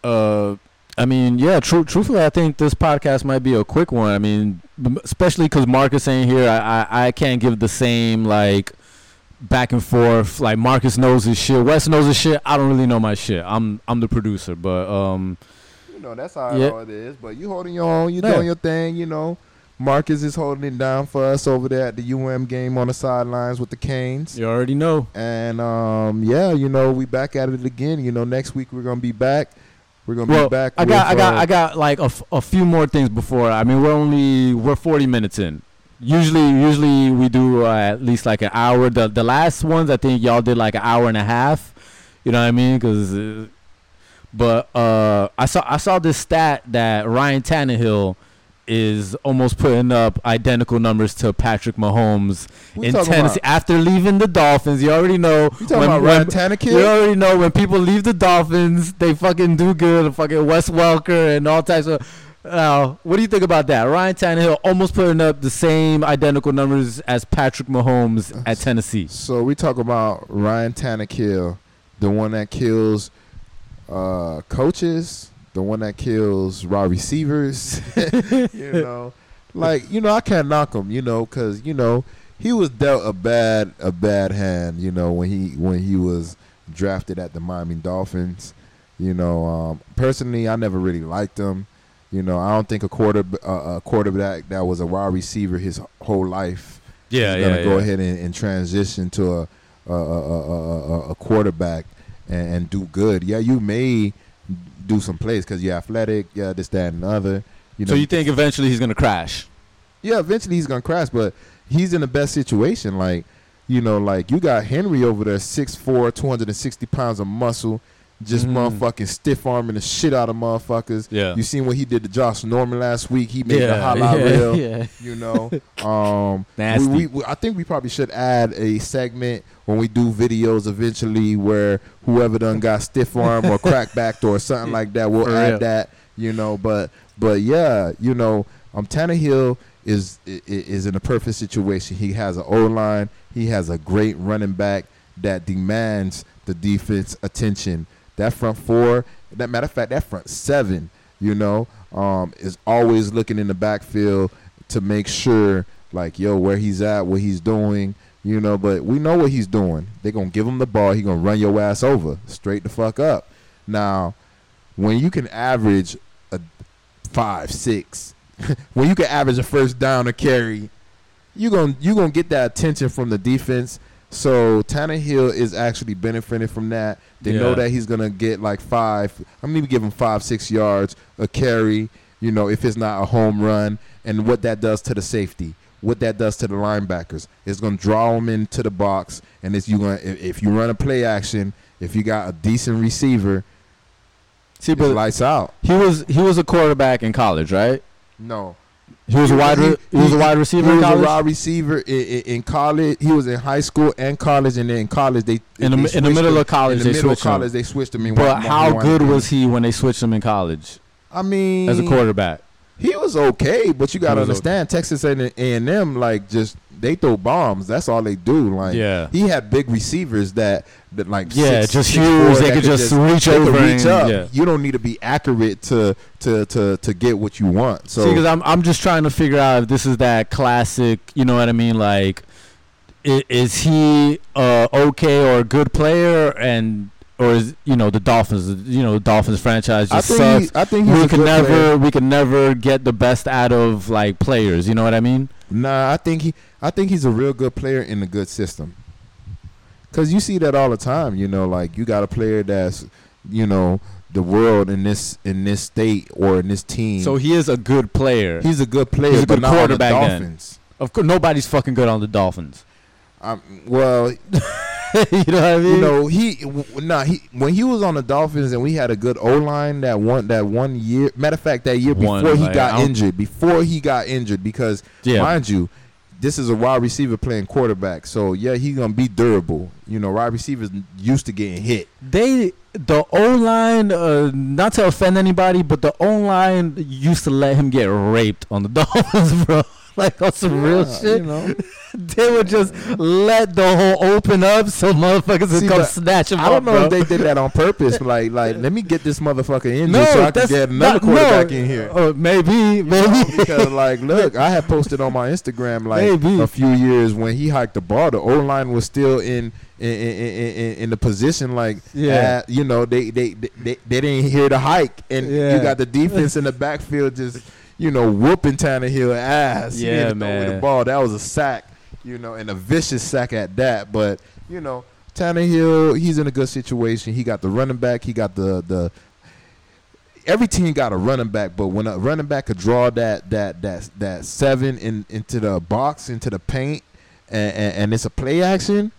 Uh, I mean, yeah. True. Truthfully, I think this podcast might be a quick one. I mean, especially because Marcus ain't here. I, I I can't give the same like back and forth. Like Marcus knows his shit, Wes knows his shit. I don't really know my shit. I'm I'm the producer, but um, You know, that's how Yeah. it is. But you holding your own, you Yeah. doing your thing, you know. Marcus is holding it down for us over there at the UM game on the sidelines with the Canes. you already know. And um, yeah, you know, we back at it again. You know, next week we're gonna be back. We're gonna Well, be back. I got, with, I got, uh, I got like a, f- a few more things before. I mean, we're only we're 40 minutes in. Usually, usually we do uh, at least like an hour. The the last ones, I think y'all did like an hour and a half. You know what I mean? Cause, uh, but uh, I saw I saw this stat that Ryan Tannehill is almost putting up identical numbers to Patrick Mahomes we in Tennessee About, after leaving the Dolphins. You already know you talking when- about Ryan you already know when people leave the Dolphins, they fucking do good. Fucking Wes Welker and all types of. Uh, what do you think about that? Ryan Tannehill almost putting up the same identical numbers as Patrick Mahomes at Tennessee. So we talk about Ryan Tannehill, the one that kills uh, coaches, the one that kills raw receivers. [LAUGHS] you [LAUGHS] know, like you know, I can't knock him. You know, because you know he was dealt a bad a bad hand. You know, when he when he was drafted at the Miami Dolphins. You know, um, personally, I never really liked him. You know, I don't think a quarter uh, a quarterback that was a wide receiver his whole life Yeah, is gonna go ahead and, and transition to a a, a, a, a, a quarterback and, and do good. Yeah, you may do some plays because you're athletic. Yeah, this, that, and the other. You know, So you think eventually he's gonna crash? yeah, eventually he's gonna crash, but he's in the best situation. Like, you know, like you got Henry over there, 6'4", 260 pounds of muscle, just Mhm. motherfucking stiff arming the shit out of motherfuckers. Yeah. You seen what he did to Josh Norman last week? He made the yeah, highlight yeah, reel. [LAUGHS] yeah. You know, um, Nasty. we, we, I think we probably should add a segment when we do videos eventually where whoever done got stiff arm or crackbacked or something like that, we'll For add real. that. You know, but but yeah, you know, um, Tannehill is i- i- is in a perfect situation. He has an O line. He has a great running back that demands the defense attention. That front four, that matter of fact, that front seven, you know, um, is always looking in the backfield to make sure, like, yo, where he's at, what he's doing, you know. But we know what he's doing. They're gonna give him the ball. He gonna run your ass over, straight the fuck up. Now, when you can average a five, six, [LAUGHS] when you can average a first down a carry, you gonna you gonna get that attention from the defense. So Tannehill is actually benefiting from that. They know that he's gonna get like five. I'm gonna give him five, six yards a carry. You know, if it's not a home run, and what that does to the safety, what that does to the linebackers, it's gonna draw them into the box. And it's you gonna if, you run a play action, if you got a decent receiver, See, but lights out. he was he was a quarterback in college, right? No, He was a wide re- he, was a wide receiver He was a wide receiver in, in, in college. He was in high school and college, and then in college they In the they in the middle him. of college, In the they middle of switched him. college, they switched him. in but one- how one- good one- was he when they switched him in college I mean, as a quarterback? He was okay, but you gotta was understand Texas A and M like just they throw bombs. That's all they do. Like Yeah. he had big receivers that that like Yeah, six- just six huge. four They that could just reach over reach and- up. yeah. You don't need to be accurate to to to to get what you want. So because I'm I'm just trying to figure out if this is that classic. You know what I mean? Like, is, is he uh, okay or a good player, and or is you know the Dolphins? You know, the Dolphins franchise I just think sucks. he, I think he's we a can good never player. we can never get the best out of like players. You know what I mean? Nah, I think he I think he's a real good player in a good system. Cause you see that all the time, you know, like you got a player that's, you know, the world in this in this state or in this team. So he is a good player. he's a good player, He's a but good not on the quarterback then. Dolphins. of course, nobody's fucking good on the Dolphins. Um, well, [LAUGHS] you know what I mean? you know, he w- nah, he when he was on the Dolphins and we had a good O line that one that one year. Matter of fact, that year One, before he like, got don't- injured, before he got injured, because yeah. mind you, this is a wide receiver playing quarterback. So yeah, he's gonna be durable. You know, wide receivers used to getting hit. They the O line, uh, not to offend anybody, but the O line used to let him get raped on the [LAUGHS] Dolphins, bro. [LAUGHS] Like on some real shit. You know, [LAUGHS] they would just let the hole open up so motherfuckers would See, come snatch him I don't up, know bro. if they did that on purpose. [LAUGHS] Like, like let me get this motherfucker injured no, so I can get another not- quarterback no. in here. Oh, maybe, maybe. because like, look, I had posted on my Instagram like Maybe. a few years when he hiked the ball. The O line was still in in, in, in, in in the position like, Yeah. uh, you know, they they, they they they didn't hear the hike, and Yeah. you got the defense in the backfield just you know whooping Tannehill ass. Yeah, man. the ball that was a sack, you know, and a vicious sack at that. But you know, Tannehill, he's in a good situation. He got the running back. He got the the every team got a running back, but when a running back could draw that that that that seven in into the box into the paint, and, and, and it's a play action.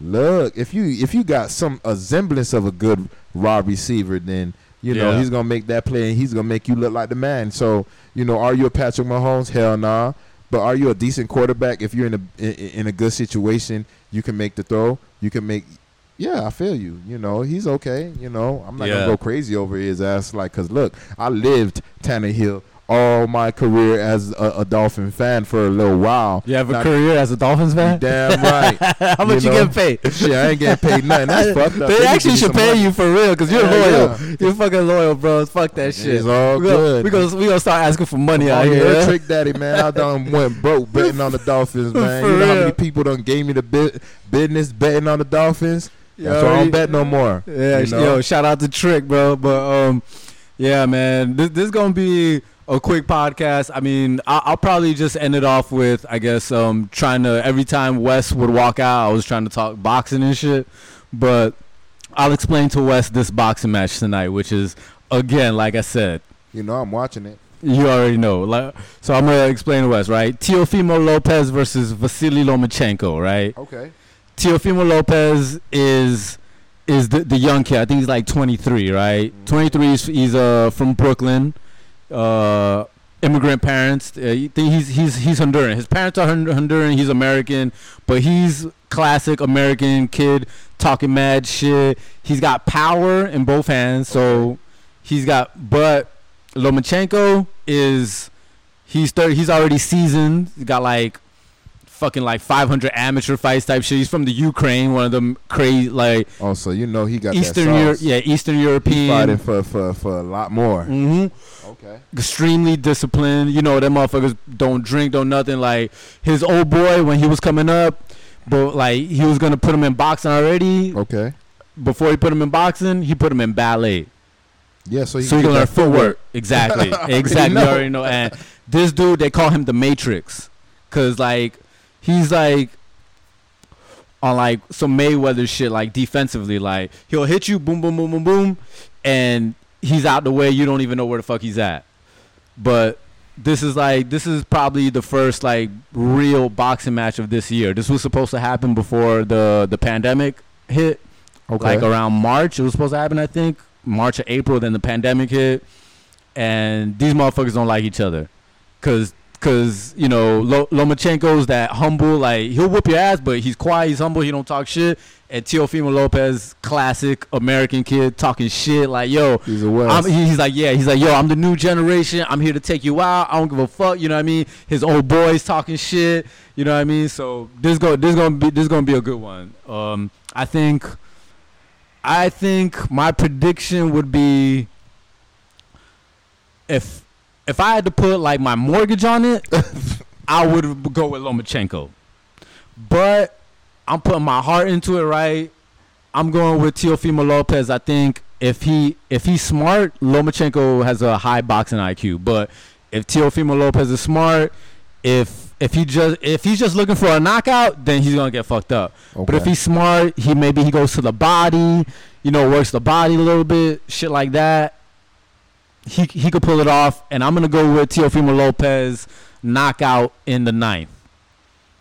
Look, if you if you got some a semblance of a good wide receiver, then you know Yeah. he's gonna make that play and he's gonna make you look like the man. So you know, are you a Patrick Mahomes? Hell nah. But are you a decent quarterback? If you're in a in, in a good situation, you can make the throw. You can make. Yeah, I feel you. You know, he's okay. You know, I'm not Yeah. gonna go crazy over his ass. Like, cause look, I lived Tannehill all my career as a, a Dolphin fan for a little while. You have a Not- career as a Dolphins fan? damn right. [LAUGHS] How much you, know? get paid? [LAUGHS] Shit, I ain't getting paid nothing. That's [LAUGHS] fucked up. They to actually should pay money. you for real because you're Yeah, loyal. yeah. You're fucking loyal, bro. Fuck that shit. It's all we gonna, good. We gonna, we gonna start asking for money out on, here. trick daddy, man. I done went broke betting on the Dolphins, man. For you know how many real. people done gave me the bu- business betting on the Dolphins? Yo, That's why I don't bet no more. Yeah, you know? yo, shout out to Trick, bro. But um, yeah, man, this this gonna be a quick podcast. I mean, I- I'll probably just end it off with, I guess, um, trying to every time Wes would walk out, I was trying to talk boxing and shit. But I'll explain to Wes this boxing match tonight, which is again, like I said, You know, I'm watching it. you already know. Like, so I'm gonna explain to Wes, right? Teofimo Lopez versus Vasily Lomachenko, right? Okay. Teofimo Lopez is is the, the young kid. I think he's like 23, right? Mhm. 23. He's, he's uh from Brooklyn, uh, immigrant parents. Uh, he's he's he's Honduran. His parents are Honduran. He's American, but he's classic American kid talking mad shit. He's got power in both hands, so he's got. But Lomachenko is he's 30. He's already seasoned. He's got like fucking like 500 amateur fights type shit. He's from the Ukraine, one of them crazy like Oh, so you know he got Eastern that Europe, yeah, Eastern He's European. fighting for, for, for a lot more. Mm-hmm. Okay. Extremely disciplined. You know, them motherfuckers don't drink, don't nothing. Like his old boy when he was coming up, but like he was gonna put him in boxing already. Okay. Before he put him in boxing, he put him in ballet. Yeah, so he so he can learn that footwork. Exactly. [LAUGHS] exactly. You already know. And this dude, they call him the Matrix, cause like he's like on like some Mayweather shit, like defensively. Like he'll hit you, boom, boom, boom, boom, boom, and he's out the way. You don't even know where the fuck he's at. But this is like this is probably the first like real boxing match of this year. This was supposed to happen before the the pandemic hit Okay. like around March. It was supposed to happen, I think, March or April. Then the pandemic hit, and these motherfuckers don't like each other, cause, cause you know Lo- Lomachenko's that humble, like he'll whoop your ass, but he's quiet, he's humble, he don't talk shit. And Teofimo Lopez, classic American kid, talking shit like, yo, He's a West. I'm, he's like, yeah, he's like, yo, I'm the new generation. I'm here to take you out. I don't give a fuck. You know what I mean? His old boys talking shit. You know what I mean? So this go, this gonna be, this gonna be a good one. Um, I think, I think my prediction would be, if, if I had to put like my mortgage on it, [LAUGHS] I would go with Lomachenko. But I'm putting my heart into it, right? I'm going with Teofimo Lopez. I think if he if he's smart, Lomachenko has a high boxing IQ. But if Teofimo Lopez is smart, if if he just if he's just looking for a knockout, then he's gonna get fucked up. But if he's smart, he maybe he goes to the body, you know, works the body a little bit, shit like that. He he could pull it off, and I'm gonna go with Teofimo Lopez knockout in the ninth.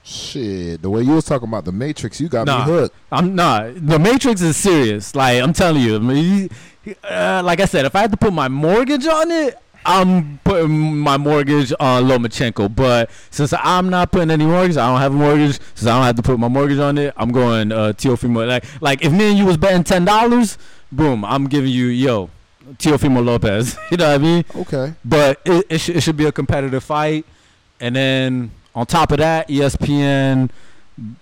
Shit, the way you was talking about the Matrix, you got Nah. me hooked. I'm not. The Matrix is serious. Like I'm telling you. I mean, he- uh, like I said, if I had to put my mortgage on it, I'm putting my mortgage on Lomachenko. But since I'm not putting any mortgage, I don't have a mortgage. Since I don't have to put my mortgage on it, I'm going uh, Teofimo. Like, like if me and you was betting ten dollars, boom, I'm giving you yo, Teofimo Lopez. [LAUGHS] you know what I mean? Okay. But it it, sh- it should be a competitive fight. And then on top of that, ESPN,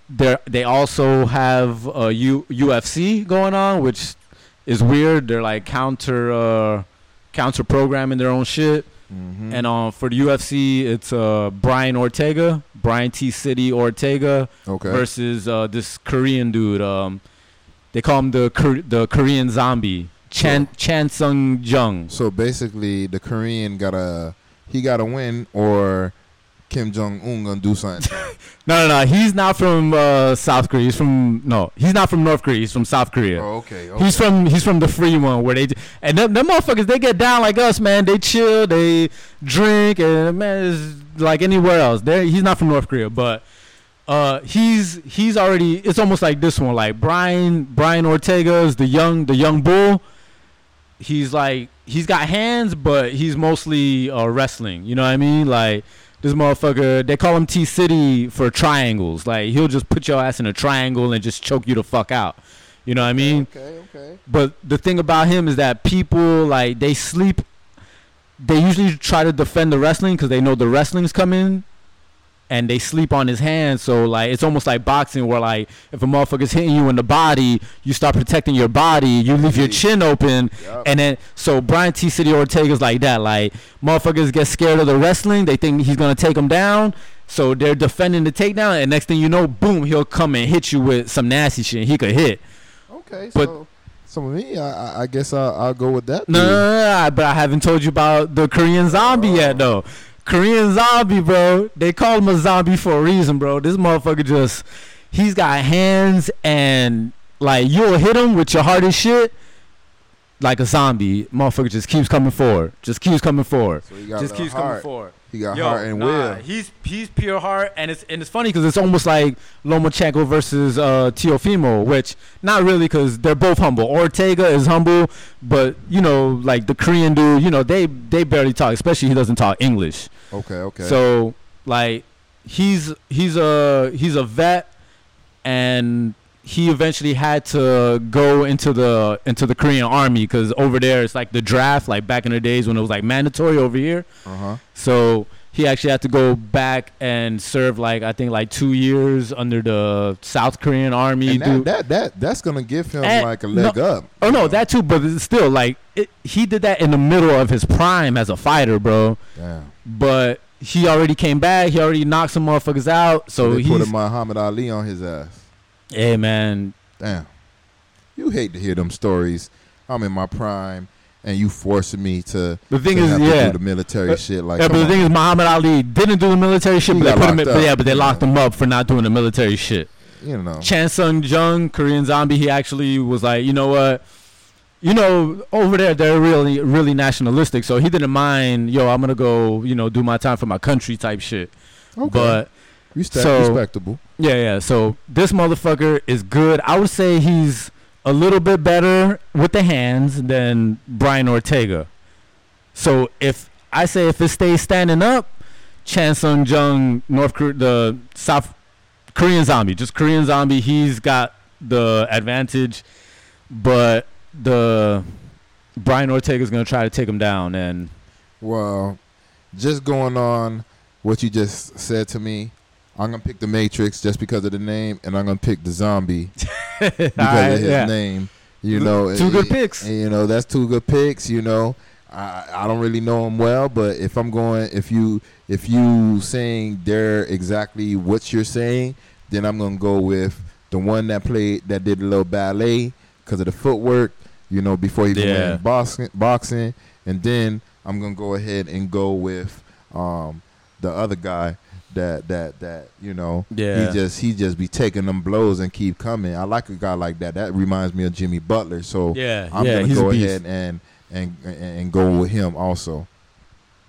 they they also have uh, U- UFC going on, which is weird. They're like counter uh, counter programming their own shit. Mhm. And uh, for the UFC, it's uh, Brian Ortega, Brian T. City Ortega okay. versus uh, this Korean dude. Um, they call him the Kor- the Korean zombie, Chan Chan Sung Jung. So basically, the Korean got a he gotta win, or Kim Jong Un gonna do something. [LAUGHS] No, no, no. He's not from uh, South Korea. He's from no. He's not from North Korea. He's from South Korea. oh, okay. okay. He's from he's from the free one where they and them, them motherfuckers they get down like us, man. They chill, they drink, and man, it's like anywhere else. They he's not from North Korea, but uh, he's he's already. It's almost like this one, like Brian Brian Ortega is the young the young bull. He's like he's got hands, but he's mostly uh, wrestling. You know what I mean? Like this motherfucker, they call him T City for triangles. Like he'll just put your ass in a triangle and just choke you the fuck out. You know what I mean? okay, okay. But the thing about him is that people like they sleep. They usually try to defend the wrestling because they know the wrestling's coming, and they sleep on his hands. So like it's almost like boxing, where like if a motherfucker's hitting you in the body, you start protecting your body. You leave your chin open, Yup. and then so Brian T. City Ortega's like that. Like motherfuckers get scared of the wrestling. They think he's gonna take them down. So they're defending the takedown, and next thing you know, boom, he'll come and hit you with some nasty shit. He could hit. Okay, But- so some of me, I, I- I guess I'll, I'll go with that. No, no, no, no, no, but I haven't told you about the Korean zombie yet, though. Korean zombie, bro. They call him a zombie for a reason, bro. This motherfucker just, he's got hands and like you'll hit him with your hardest shit, like a zombie. Motherfucker just keeps coming forward, just keeps coming forward, So he got just a keeps coming forward. He got Yo, heart and nah, will. He's he's pure heart, and it's and it's funny because it's almost like Lomachenko versus uh, Teofimo, which not really because they're both humble. Ortega is humble, but you know, like the Korean dude, you know, they they barely talk, especially he doesn't talk English. Okay, okay. So like he's he's a he's a vet, and he eventually had to go into the into the Korean army because over there it's like the draft, like back in the days when it was like mandatory over here. uh huh. So he actually had to go back and serve like I think like two years under the South Korean army. And that, that that that's gonna give him And- like a leg up. oh no, that too, but still like it, he did that in the middle of his prime as a fighter, bro. Damn. But he already came back. He already knocked some motherfuckers out. So So they put a Muhammad Ali on his ass. hey man, Damn. You hate to hear them stories. I'm in my prime, and you forcing me to, the thing to is yeah. do the military Uh, shit. Like, yeah, but the on. thing is, Muhammad Ali didn't do the military shit, He but they put him in, but yeah, but they Yeah. locked him up for not doing the military shit. you know. Chan Sung Jung, Korean zombie, he actually was like, you know what? You know, over there they're really really nationalistic, so he didn't mind, yo, I'm gonna go, you know, do my time for my country type shit. Okay. But Respect, so- respectable. yeah, yeah. So this motherfucker is good. I would say he's a little bit better with the hands than Brian Ortega. So if I say if it stays standing up, Chan Sung Jung, North Korea, the South Korean zombie, just Korean zombie, he's got the advantage, but the Brian Ortega is gonna try to take him down, and Well, just going on what you just said to me, I'm gonna pick the Matrix just because of the name, and I'm gonna pick the zombie [LAUGHS] because Alright, of his yeah. name. You know, two good picks. And, you know, that's two good picks. You know, I I don't really know him well, but if I'm going, if you if you saying they're exactly what you're saying, then I'm gonna go with the one that played that did a little ballet because of the footwork. You know, before he even Yeah. in boxing, boxing, and then I'm gonna go ahead and go with um, the other guy that that that you know Yeah. he just he just be taking them blows and keep coming. I like a guy like that. That reminds me of Jimmy Butler. So yeah, I'm yeah, gonna go ahead and and and go with him also.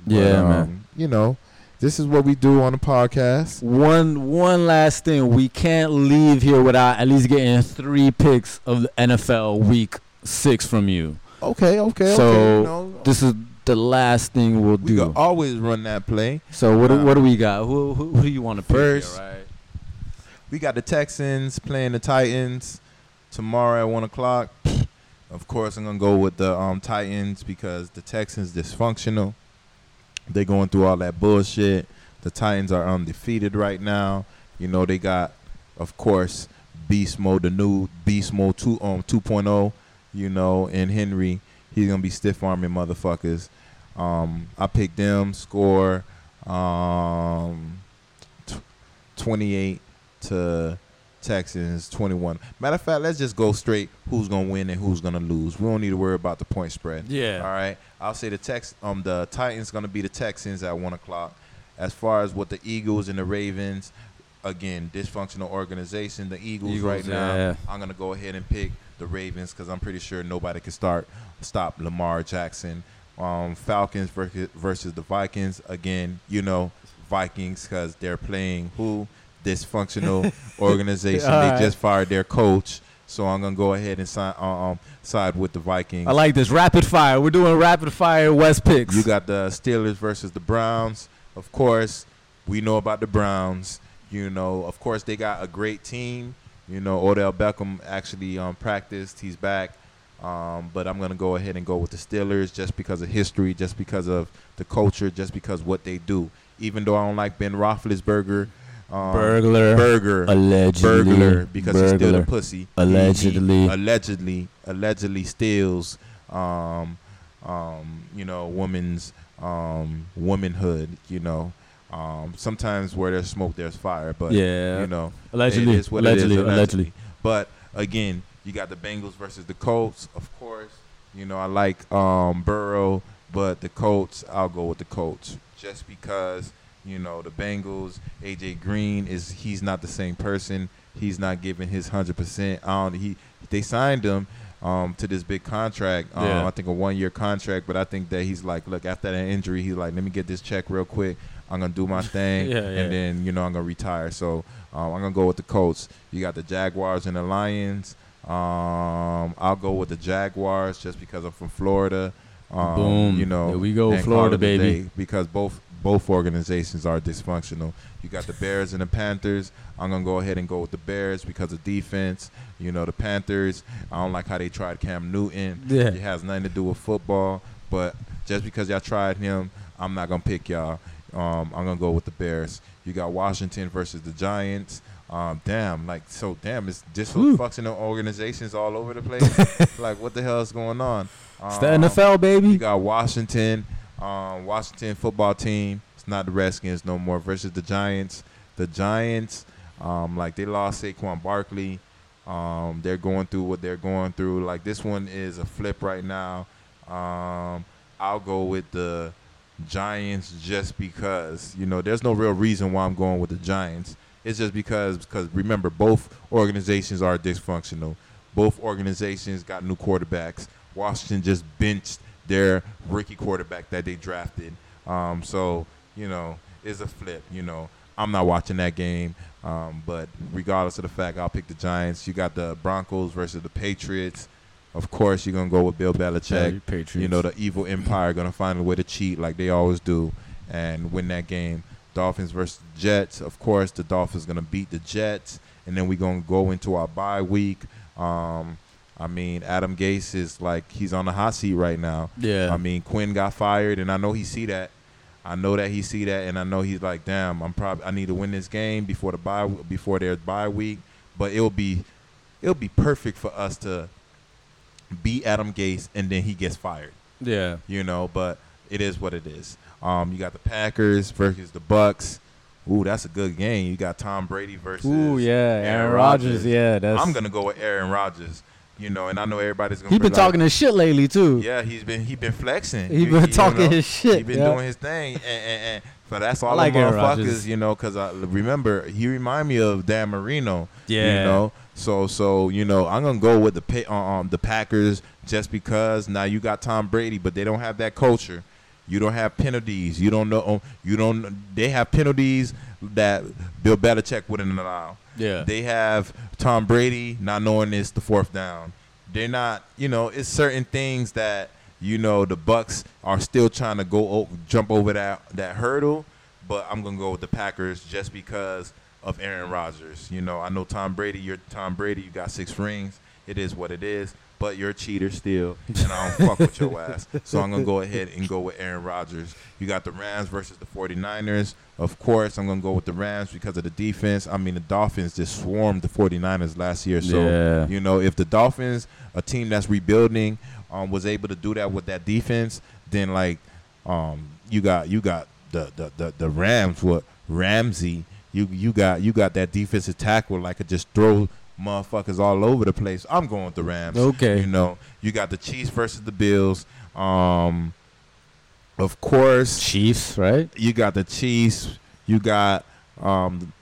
Yeah, um, man. You know, this is what we do on the podcast. One one last thing, we can't leave here without at least getting three picks of the NFL Week Six from you. Okay, okay, So, okay. You know, This is the last thing we'll we do. can always run that play. so what do, uh, what do we got? Who who, who do you want to pick First, here, right? We got the Texans playing the Titans tomorrow at one o'clock. Of course, I'm gonna go with the um, Titans because the Texans dysfunctional. They're going through all that bullshit. The Titans are undefeated right now. You know they got, of course, Beast Mode, the new Beast Mode two um 2.0. You know, and Henry, he's gonna be stiff arming motherfuckers. Um, I picked them score um tw- 28 to Texans 21. Matter of fact, let's just go straight. Who's gonna win and who's gonna lose? We don't need to worry about the point spread. Yeah. All right. I'll say the Tex um the Titans gonna be the Texans at one o'clock. As far as what the Eagles and the Ravens, again dysfunctional organization. The Eagles, Eagles, right now, yeah. I'm gonna go ahead and pick the Ravens because I'm pretty sure nobody can start stop Lamar Jackson. Um, Falcons versus, the Vikings again. You know Vikings because they're playing who dysfunctional [LAUGHS] organization. They right. just fired their coach, so I'm gonna go ahead and sign, uh, um, side with the Vikings. I like this rapid fire. We're doing rapid fire West picks. You got the Steelers versus the Browns. Of course, we know about the Browns. You know, of course, they got a great team. You know, Odell Beckham actually um, practiced. He's back. Um, but I'm gonna go ahead and go with the Steelers just because of history, just because of the culture, just because what they do. Even though I don't like Ben Roethlisberger, um, burglar. burger, Allegedly. burglar because he's still a pussy. He- Allegedly. he allegedly, allegedly steals, um, um, you know, woman's um, womanhood. You know, um, sometimes where there's smoke, there's fire. But Yeah. you know, Allegedly. it is what it is, allegedly. allegedly. But again, you got the Bengals versus the Colts, of course. You know, I like um, Burrow, but the Colts, I'll go with the Colts just because you know the Bengals. AJ Green is he's not the same person. He's not giving his hundred percent. I don't. He they signed him um, to this big contract. Um, Yeah. I think a one year contract, but I think that he's like, look, after that injury, he's like, let me get this check real quick. I'm gonna do my [LAUGHS] thing, Yeah, yeah. and then you know I'm gonna retire. So um, I'm gonna go with the Colts. You got the Jaguars and the Lions. Um, I'll go with the Jaguars just because I'm from Florida. Um, Boom. You know, There we go, Florida, call it a baby. because both both organizations are dysfunctional. You got the Bears and the Panthers. I'm gonna go ahead and go with the Bears because of defense. You know, the Panthers. I don't like how they tried Cam Newton. Yeah. It has nothing to do with football, but just because y'all tried him, I'm not gonna pick y'all. Um, I'm gonna go with the Bears. You got Washington versus the Giants. Um, damn, like so, damn, it's dysfunctional organizations all over the place. [LAUGHS] like, what the hell is going on? It's the Um, NFL, You baby. got Washington, um, Washington football team. It's not the Redskins no more versus the Giants. The Giants, um, like they lost Saquon Barkley. Um, they're going through what they're going through. Like this one is a flip right now. Um, I'll go with the Giants just because you know there's no real reason why I'm going with the Giants. It's just because because remember both organizations are dysfunctional. Both organizations got new quarterbacks. Washington just benched their rookie quarterback that they drafted. Um, so you know it's a flip. You know I'm not watching that game. Um, but regardless of the fact, I'll pick the Giants. You got the Broncos versus the Patriots. Of course, you're gonna go with Bill Belichick. Patriots. You know, the evil empire gonna find a way to cheat like they always do and win that game. Dolphins versus Jets. Of course, the Dolphins gonna beat the Jets, and then we're gonna go into our bye week. Um, I mean, Adam Gase is like he's on the hot seat right now. Yeah. I mean, Quinn got fired, and I know he see that. I know that he see that, and I know he's like, damn, I'm probably I need to win this game before the bye before their bye week. But it'll be it'll be perfect for us to beat Adam Gase, and then he gets fired yeah. you know. But it is what it is. Um, you got the Packers versus the Bucks. Ooh, that's a good game. You got Tom Brady versus Ooh, yeah. Aaron Rodgers. Yeah, that's. I'm gonna go with Aaron Rodgers. You know, and I know everybody's gonna. He be been like, talking his shit lately too. Yeah, he's been he been flexing. He You- been you talking know, his shit. He's been yeah. doing his thing, and, and, and but that's all like the Aaron motherfuckers, you know. Because I remember he remind me of Dan Marino. Yeah. You know, so so you know I'm gonna go with the uh, um the Packers just because now you got Tom Brady, but they don't have that culture. You don't have penalties. You don't know. um, You don't. They have penalties that Bill Belichick wouldn't allow. Yeah. They have Tom Brady not knowing it's the fourth down. They're not, you know, it's certain things that you know the Bucks are still trying to go o- jump over that that hurdle. But I'm gonna go with the Packers just because of Aaron Rodgers. You know, I know Tom Brady. You're Tom Brady. You got six rings. It is what it is. But you're a cheater still, and I don't fuck with your [LAUGHS] ass. So I'm gonna go ahead and go with Aaron Rodgers. You got the Rams versus the 49ers. Of course, I'm gonna go with the Rams because of the defense. I mean, the Dolphins just swarmed the 49ers last year. So Yeah. you know, if the Dolphins, a team that's rebuilding, um, was able to do that with that defense, then like, um, you got you got the the the, the Rams with Ramsey. You you got you got that defensive tackle like could just throw motherfuckers all over the place. I'm going with the Rams. Okay. You know, you got the Chiefs versus the Bills. Um, of course, Chiefs, right? you got the Chiefs. You got um,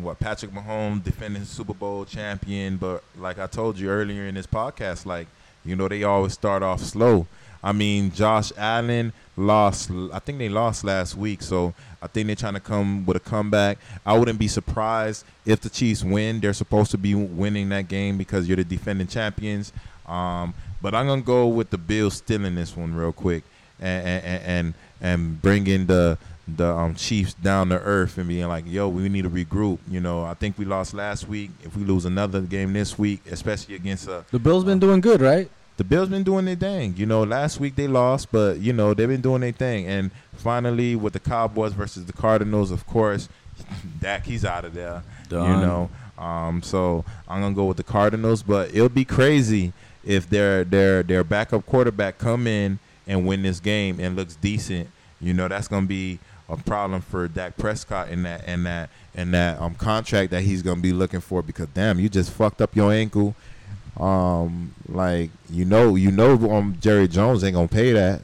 what Patrick Mahomes defending Super Bowl champion. But like I told you earlier in this podcast, like you know they always start off slow. I mean, Josh Allen lost. I think they lost last week, so I think they're trying to come with a comeback. I wouldn't be surprised if the Chiefs win. They're supposed to be winning that game because you're the defending champions. Um, but I'm gonna go with the Bills stealing this one real quick and and and, and bringing the the um, Chiefs down to earth and being like, yo, we need to regroup. You know, I think we lost last week. If we lose another game this week, especially against a The Bills been doing good, right? The Bills been doing their thing. You know, last week they lost, but you know they've been doing their thing. And finally, with the Cowboys versus the Cardinals, of course, [LAUGHS] Dak he's out of there. You know, um, so I'm gonna go with the Cardinals. But it'll be crazy if their their their backup quarterback come in and win this game and looks decent. You know, that's gonna be a problem for Dak Prescott in that and that and that um contract that he's gonna be looking for because damn, you just fucked up your ankle. Um, like you know, you know, um, Jerry Jones ain't gonna pay that.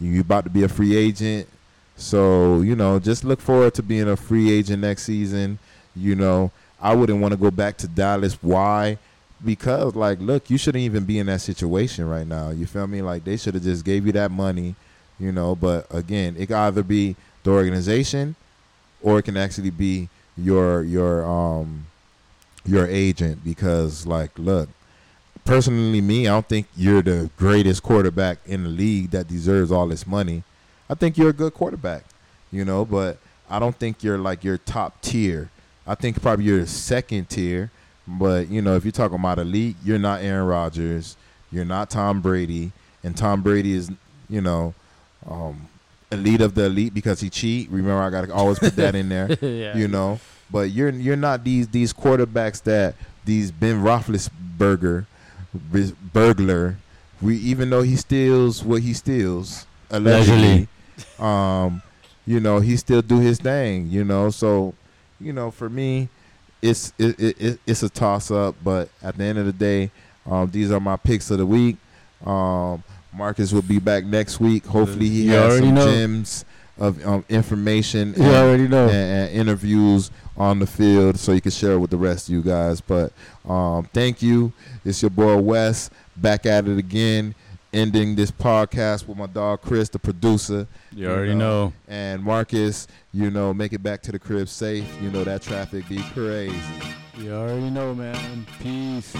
You about to be a free agent, so you know, just look forward to being a free agent next season. You know, I wouldn't want to go back to Dallas. Why? Because like, look, you shouldn't even be in that situation right now. You feel me? Like they should have just gave you that money. You know, but again, it can either be the organization, or it can actually be your your um your agent. Because like, look, personally, me, I don't think you're the greatest quarterback in the league that deserves all this money. I think you're a good quarterback, you know, but I don't think you're like your top tier. I think probably you're second tier, but you know, if you're talking about elite, you're not Aaron Rodgers, you're not Tom Brady, and Tom Brady is, you know, um, elite of the elite because he cheat. Remember, I got to always put that in there [LAUGHS] yeah. you know. But you're you're not these these quarterbacks that these Ben Roethlisberger, burglar. We even though he steals what he steals allegedly, um, you know he still do his thing. You know, so you know for me, it's it, it, it it's a toss up. But at the end of the day, um, these are my picks of the week. Um, Marcus will be back next week. Hopefully, he You has some know. gems of um, information You and, already know. and, and interviews on the field, so you can share it with the rest of you guys. But um, thank you. It's your boy Wes back at it again, ending this podcast with my dog Chris, the producer, You already know. and Marcus. You know, make it back to the crib safe. You know that traffic be crazy. You already know, man. Peace.